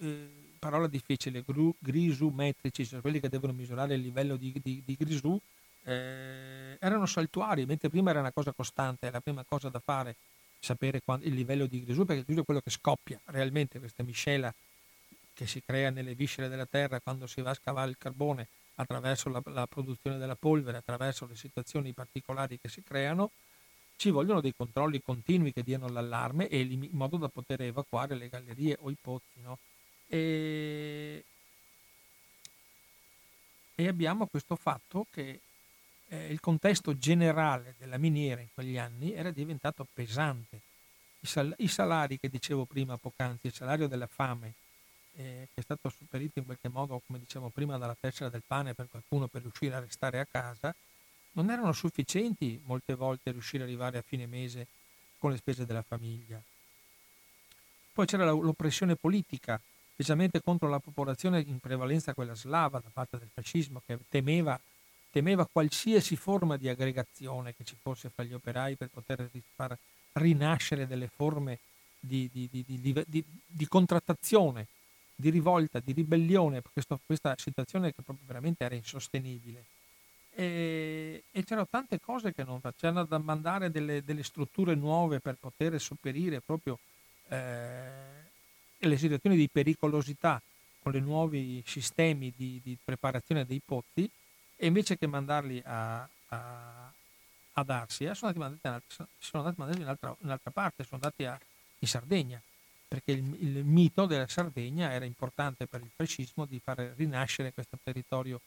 eh, parola difficile, gru, grisumetrici, cioè quelli che devono misurare il livello di, di, di grisù, eh, erano saltuari, mentre prima era una cosa costante, è la prima cosa da fare, sapere quando, il livello di grisù, perché il grisù è quello che scoppia realmente questa miscela che si crea nelle viscere della terra quando si va a scavare il carbone attraverso la, la produzione della polvere, attraverso le situazioni particolari che si creano, ci vogliono dei controlli continui che diano l'allarme e in modo da poter evacuare le gallerie o i pozzi. No? E, e, abbiamo questo fatto che eh, il contesto generale della miniera in quegli anni era diventato pesante. I, sal- I, salari che dicevo prima, poc'anzi, il salario della fame, eh, che è stato superito in qualche modo, come diciamo prima, dalla tessera del pane per qualcuno per riuscire a restare a casa, non erano sufficienti molte volte a riuscire ad arrivare a fine mese con le spese della famiglia. Poi c'era l'oppressione politica, specialmente contro la popolazione in prevalenza quella slava da parte del fascismo che temeva, temeva qualsiasi forma di aggregazione che ci fosse fra gli operai per poter far rinascere delle forme di, di, di, di contrattazione di rivolta, di ribellione, questo, questa situazione che proprio veramente era insostenibile. E, e, c'erano tante cose che non facevano da mandare delle, delle, strutture nuove per poter sopperire proprio eh, le situazioni di pericolosità con i nuovi sistemi di, di, preparazione dei pozzi e invece che mandarli a, a, ad Arsia sono andati mandati, sono andati mandati in un'altra, in un'altra parte, sono andati a, in Sardegna perché il, il, mito della Sardegna era importante per il fascismo di far rinascere questo territorio,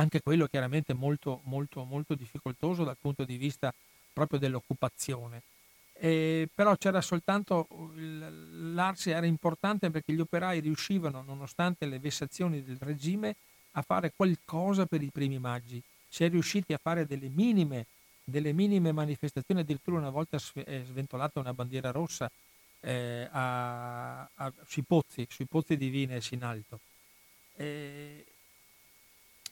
anche quello chiaramente molto, molto, molto difficoltoso dal punto di vista proprio dell'occupazione. Eh, però c'era soltanto l'Arsi era importante perché gli operai riuscivano, nonostante le vessazioni del regime, a fare qualcosa per i primi maggi. Si è riusciti a fare delle minime, delle minime manifestazioni, addirittura una volta è sventolata una bandiera rossa eh, a, a, sui pozzi, sui pozzi di Vines in alto. E,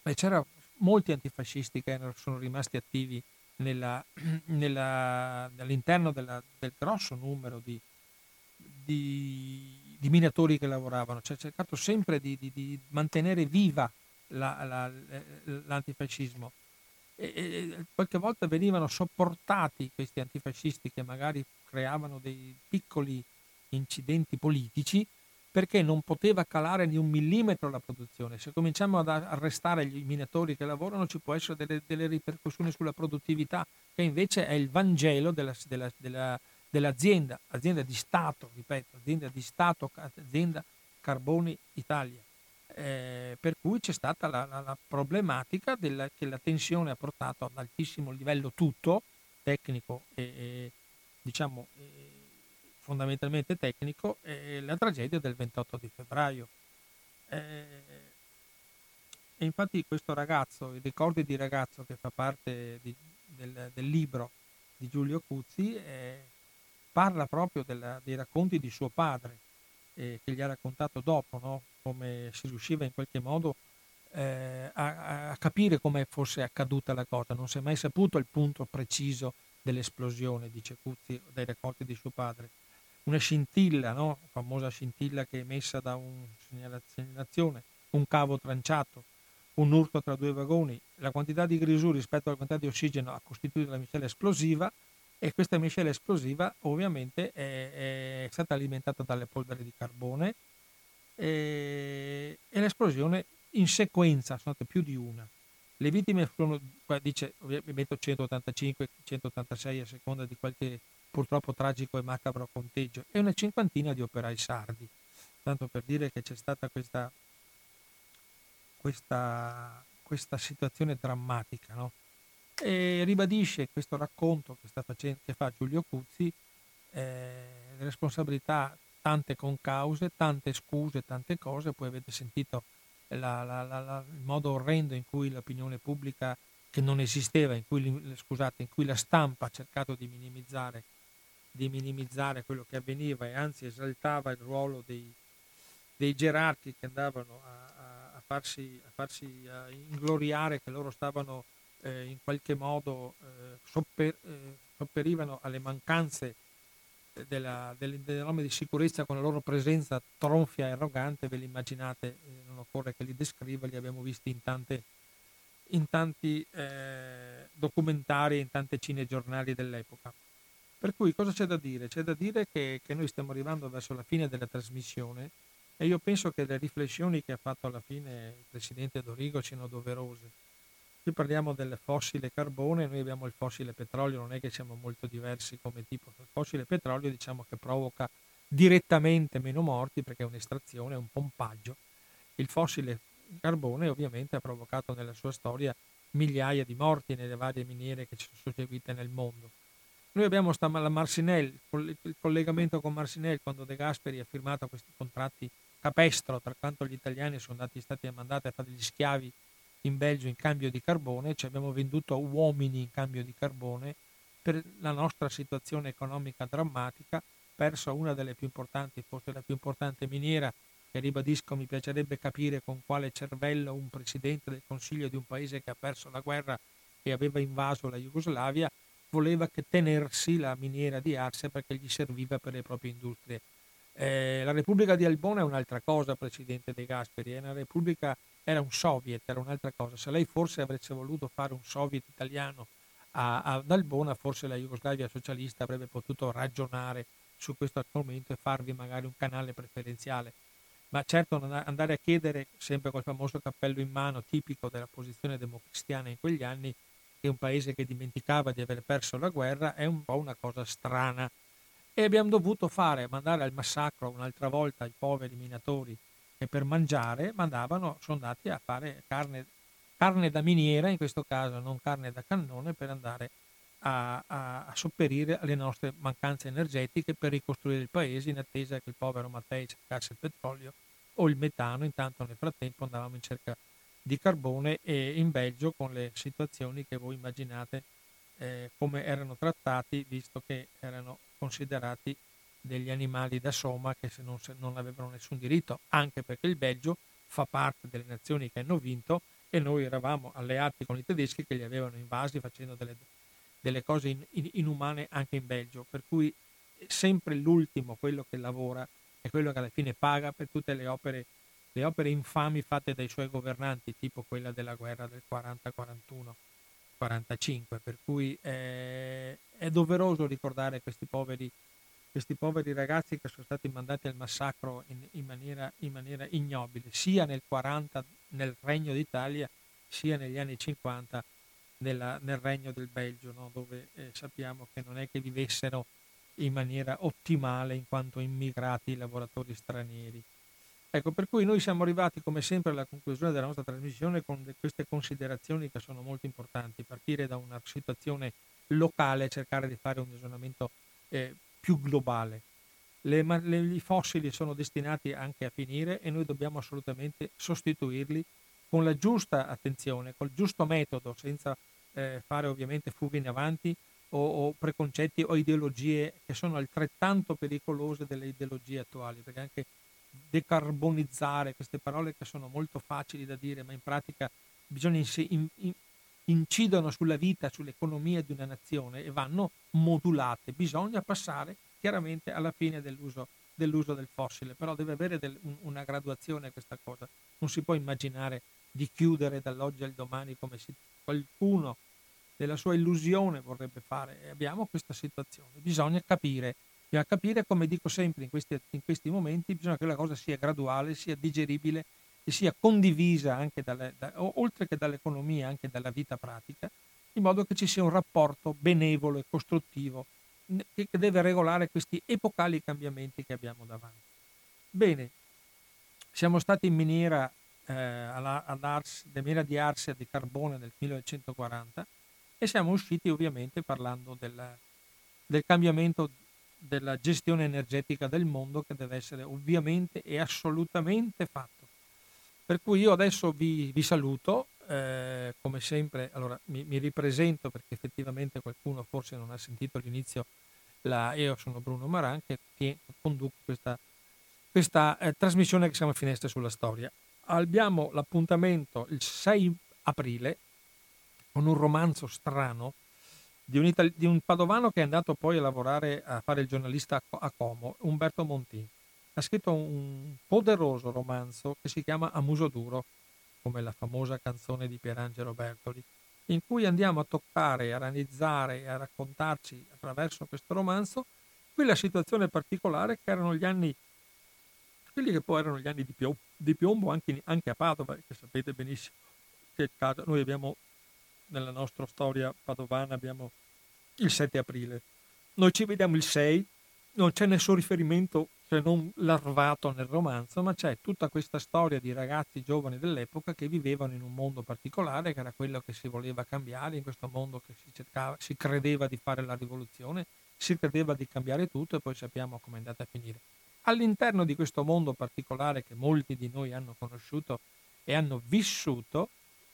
e c'erano molti antifascisti che sono rimasti attivi nella, <clears throat> nella, all'interno della, del grosso numero di, di, di, minatori che lavoravano. Cioè, cercato sempre di, di, mantenere viva la, la, l'antifascismo. E, e, qualche volta venivano sopportati questi antifascisti che magari creavano dei piccoli incidenti politici perché non poteva calare di un millimetro la produzione. Se cominciamo ad arrestare i minatori che lavorano ci può essere delle, delle ripercussioni sulla produttività, che invece è il Vangelo della, della, della, dell'azienda, azienda di Stato, ripeto, azienda di Stato, azienda Carboni Italia. Eh, per cui c'è stata la, la, la problematica della, che la tensione ha portato ad altissimo livello tutto, tecnico e, e diciamo, eh, fondamentalmente tecnico, è la tragedia del 28 di febbraio. Eh, e infatti questo ragazzo, i ricordi di ragazzo che fa parte di, del, del, libro di Giulio Cuzzi, eh, parla proprio della, dei racconti di suo padre, eh, che gli ha raccontato dopo, no? come si riusciva in qualche modo eh, a, a, capire come fosse accaduta la cosa. Non si è mai saputo il punto preciso dell'esplosione, dice Cuzzi, dai racconti di suo padre. Una scintilla, no? famosa scintilla che è emessa da una segnalazione, un cavo tranciato, un urto tra due vagoni, la quantità di grisù rispetto alla quantità di ossigeno ha costituito la miscela esplosiva e questa miscela esplosiva ovviamente è, è stata alimentata dalle polveri di carbone e, e l'esplosione in sequenza, sono state più di una. Le vittime furono, qua dice ovviamente 185, 186 a seconda di qualche purtroppo tragico e macabro conteggio e una cinquantina di operai sardi. Tanto per dire che c'è stata questa, questa, questa situazione drammatica. No? E ribadisce questo racconto che, facendo, che fa Giulio Cuzzi, eh, responsabilità tante concause, tante scuse, tante cose, poi avete sentito la, la, la, il modo orrendo in cui l'opinione pubblica, che non esisteva, in cui, scusate, in cui la stampa ha cercato di minimizzare, di minimizzare quello che avveniva e anzi esaltava il ruolo dei, dei gerarchi che andavano a, a, farsi, a farsi a ingloriare che loro stavano eh, in qualche modo eh, sopper, eh, sopperivano alle mancanze della, delle, delle, norme di sicurezza con la loro presenza tronfia e arrogante, ve li immaginate, eh, non occorre che li descriva, li abbiamo visti in, tante, in tanti eh, documentari in tante cinegiornali dell'epoca. Per cui cosa c'è da dire? C'è da dire che, che noi stiamo arrivando verso la fine della trasmissione e io penso che le riflessioni che ha fatto alla fine il Presidente Dorigo siano doverose Qui parliamo del fossile carbone, noi abbiamo il fossile petrolio, non è che siamo molto diversi come tipo. Il fossile petrolio diciamo che provoca direttamente meno morti perché è un'estrazione, è un pompaggio. Il fossile carbone ovviamente ha provocato nella sua storia migliaia di morti nelle varie miniere che ci sono susseguite nel mondo. Noi abbiamo la Marcinelle, il collegamento con Marcinelle quando De Gasperi ha firmato questi contratti capestro, tra quanto gli italiani sono stati mandati a fare gli schiavi in Belgio in cambio di carbone, ci abbiamo venduto uomini in cambio di carbone per la nostra situazione economica drammatica, perso una delle più importanti, forse la più importante miniera, che ribadisco mi piacerebbe capire con quale cervello un presidente del Consiglio di un paese che ha perso la guerra e aveva invaso la Jugoslavia voleva che tenersi la miniera di Arse perché gli serviva per le proprie industrie. Eh, la Repubblica di Albona è un'altra cosa, Presidente De Gasperi, è una Repubblica era un soviet, era un'altra cosa. Se lei forse avesse voluto fare un soviet italiano a, ad Albona, forse la Jugoslavia socialista avrebbe potuto ragionare su questo argomento e farvi magari un canale preferenziale. Ma certo andare a chiedere, sempre col famoso cappello in mano, tipico della posizione democristiana in quegli anni, che un paese che dimenticava di aver perso la guerra è un po' una cosa strana. E abbiamo dovuto fare, mandare al massacro un'altra volta i poveri minatori che per mangiare mandavano, sono andati a fare carne, carne da miniera, in questo caso non carne da cannone, per andare a, a, a, sopperire alle nostre mancanze energetiche per ricostruire il paese in attesa che il povero Mattei cercasse il petrolio o il metano. Intanto nel frattempo andavamo in cerca di carbone e in Belgio con le situazioni che voi immaginate eh, come erano trattati visto che erano considerati degli animali da soma che se non, se non avevano nessun diritto, anche perché il Belgio fa parte delle nazioni che hanno vinto e noi eravamo alleati con i tedeschi che li avevano invasi facendo delle, delle cose in, in, inumane anche in Belgio, per cui sempre l'ultimo, quello che lavora, è quello che alla fine paga per tutte le opere, le opere infami fatte dai suoi governanti, tipo quella della guerra del 40-41. 45, per cui eh, è doveroso ricordare questi poveri questi poveri ragazzi che sono stati mandati al massacro in, in, maniera, in maniera, ignobile, sia nel 40 nel Regno d'Italia, sia negli anni 50 nella, nel Regno del Belgio, no? dove eh, sappiamo che non è che vivessero in maniera ottimale in quanto immigrati lavoratori stranieri. Ecco, per cui noi siamo arrivati come sempre alla conclusione della nostra trasmissione con queste considerazioni che sono molto importanti, partire da una situazione locale, cercare di fare un ragionamento eh, più globale. Le, le, I fossili sono destinati anche a finire e noi dobbiamo assolutamente sostituirli con la giusta attenzione, col giusto metodo, senza eh, fare ovviamente fughe in avanti o, o, preconcetti o ideologie che sono altrettanto pericolose delle ideologie attuali, perché anche decarbonizzare queste parole che sono molto facili da dire, ma in pratica bisogna in, in, incidono sulla vita, sull'economia di una nazione e vanno modulate. Bisogna passare chiaramente alla fine dell'uso, dell'uso del fossile, però deve avere del, un, una graduazione questa cosa. Non si può immaginare di chiudere dall'oggi al domani come si, qualcuno della sua illusione vorrebbe fare. Abbiamo questa situazione. Bisogna capire, bisogna capire, come dico sempre in questi, in questi momenti, bisogna che la cosa sia graduale, sia digeribile e sia condivisa anche dalle, da, oltre che dall'economia, anche dalla vita pratica, in modo che ci sia un rapporto benevolo e costruttivo che deve regolare questi epocali cambiamenti che abbiamo davanti. Bene, siamo stati in miniera, eh, ad Ars, miniera di Arsia di carbone nel 1940 e siamo usciti ovviamente parlando del, del cambiamento della gestione energetica del mondo che deve essere ovviamente e assolutamente fatto. Per cui io adesso vi, vi saluto, eh, come sempre, allora mi, mi, ripresento perché effettivamente qualcuno forse non ha sentito l'inizio, la, io sono Bruno Maran che conduco questa, questa eh, trasmissione che si chiama Finestre sulla Storia. Abbiamo l'appuntamento il 6 aprile con un romanzo strano di un, itali- di un, padovano che è andato poi a lavorare a fare il giornalista a Como, Umberto Montin. Ha scritto un poderoso romanzo che si chiama A muso duro, come la famosa canzone di Pierangelo Bertoli, in cui andiamo a toccare, a analizzare e a raccontarci attraverso questo romanzo quella situazione particolare che erano gli anni, quelli che poi erano gli anni di piombo, di piombo anche, anche, a Padova, che sapete benissimo che noi abbiamo nella nostra storia padovana abbiamo il 7 aprile. Noi ci vediamo il 6, non c'è nessun riferimento se non larvato nel romanzo, ma c'è tutta questa storia di ragazzi giovani dell'epoca che vivevano in un mondo particolare, che era quello che si voleva cambiare, in questo mondo che si, cercava, si credeva di fare la rivoluzione, si credeva di cambiare tutto e poi sappiamo come è andata a finire. All'interno di questo mondo particolare che molti di noi hanno conosciuto e hanno vissuto,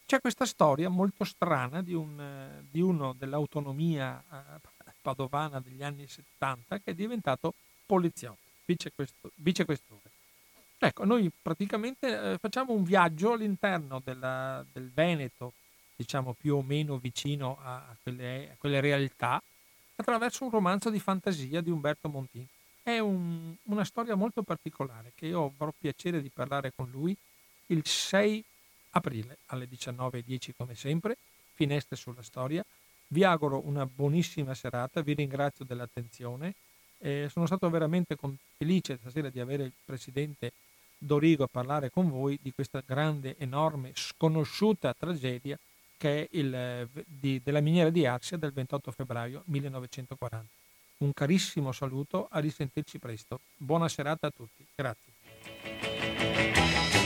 c'è questa storia molto strana di, un, di uno dell'autonomia eh, padovana degli anni 70 che è diventato poliziotto, vicequestore. Ecco, noi praticamente eh, facciamo un viaggio all'interno della, del Veneto, diciamo più o meno vicino a quelle, a quelle, realtà, attraverso un romanzo di fantasia di Umberto Montin. È un, una storia molto particolare che io avrò piacere di parlare con lui il 6 aprile alle 19.10 come sempre, finestre sulla storia. Vi auguro una buonissima serata, vi ringrazio dell'attenzione. Eh, sono stato veramente felice stasera di avere il presidente Dorigo a parlare con voi di questa grande, enorme, sconosciuta tragedia che è il, di, della miniera di Arsia del 28 febbraio 1940. Un carissimo saluto, a risentirci presto. Buona serata a tutti. Grazie.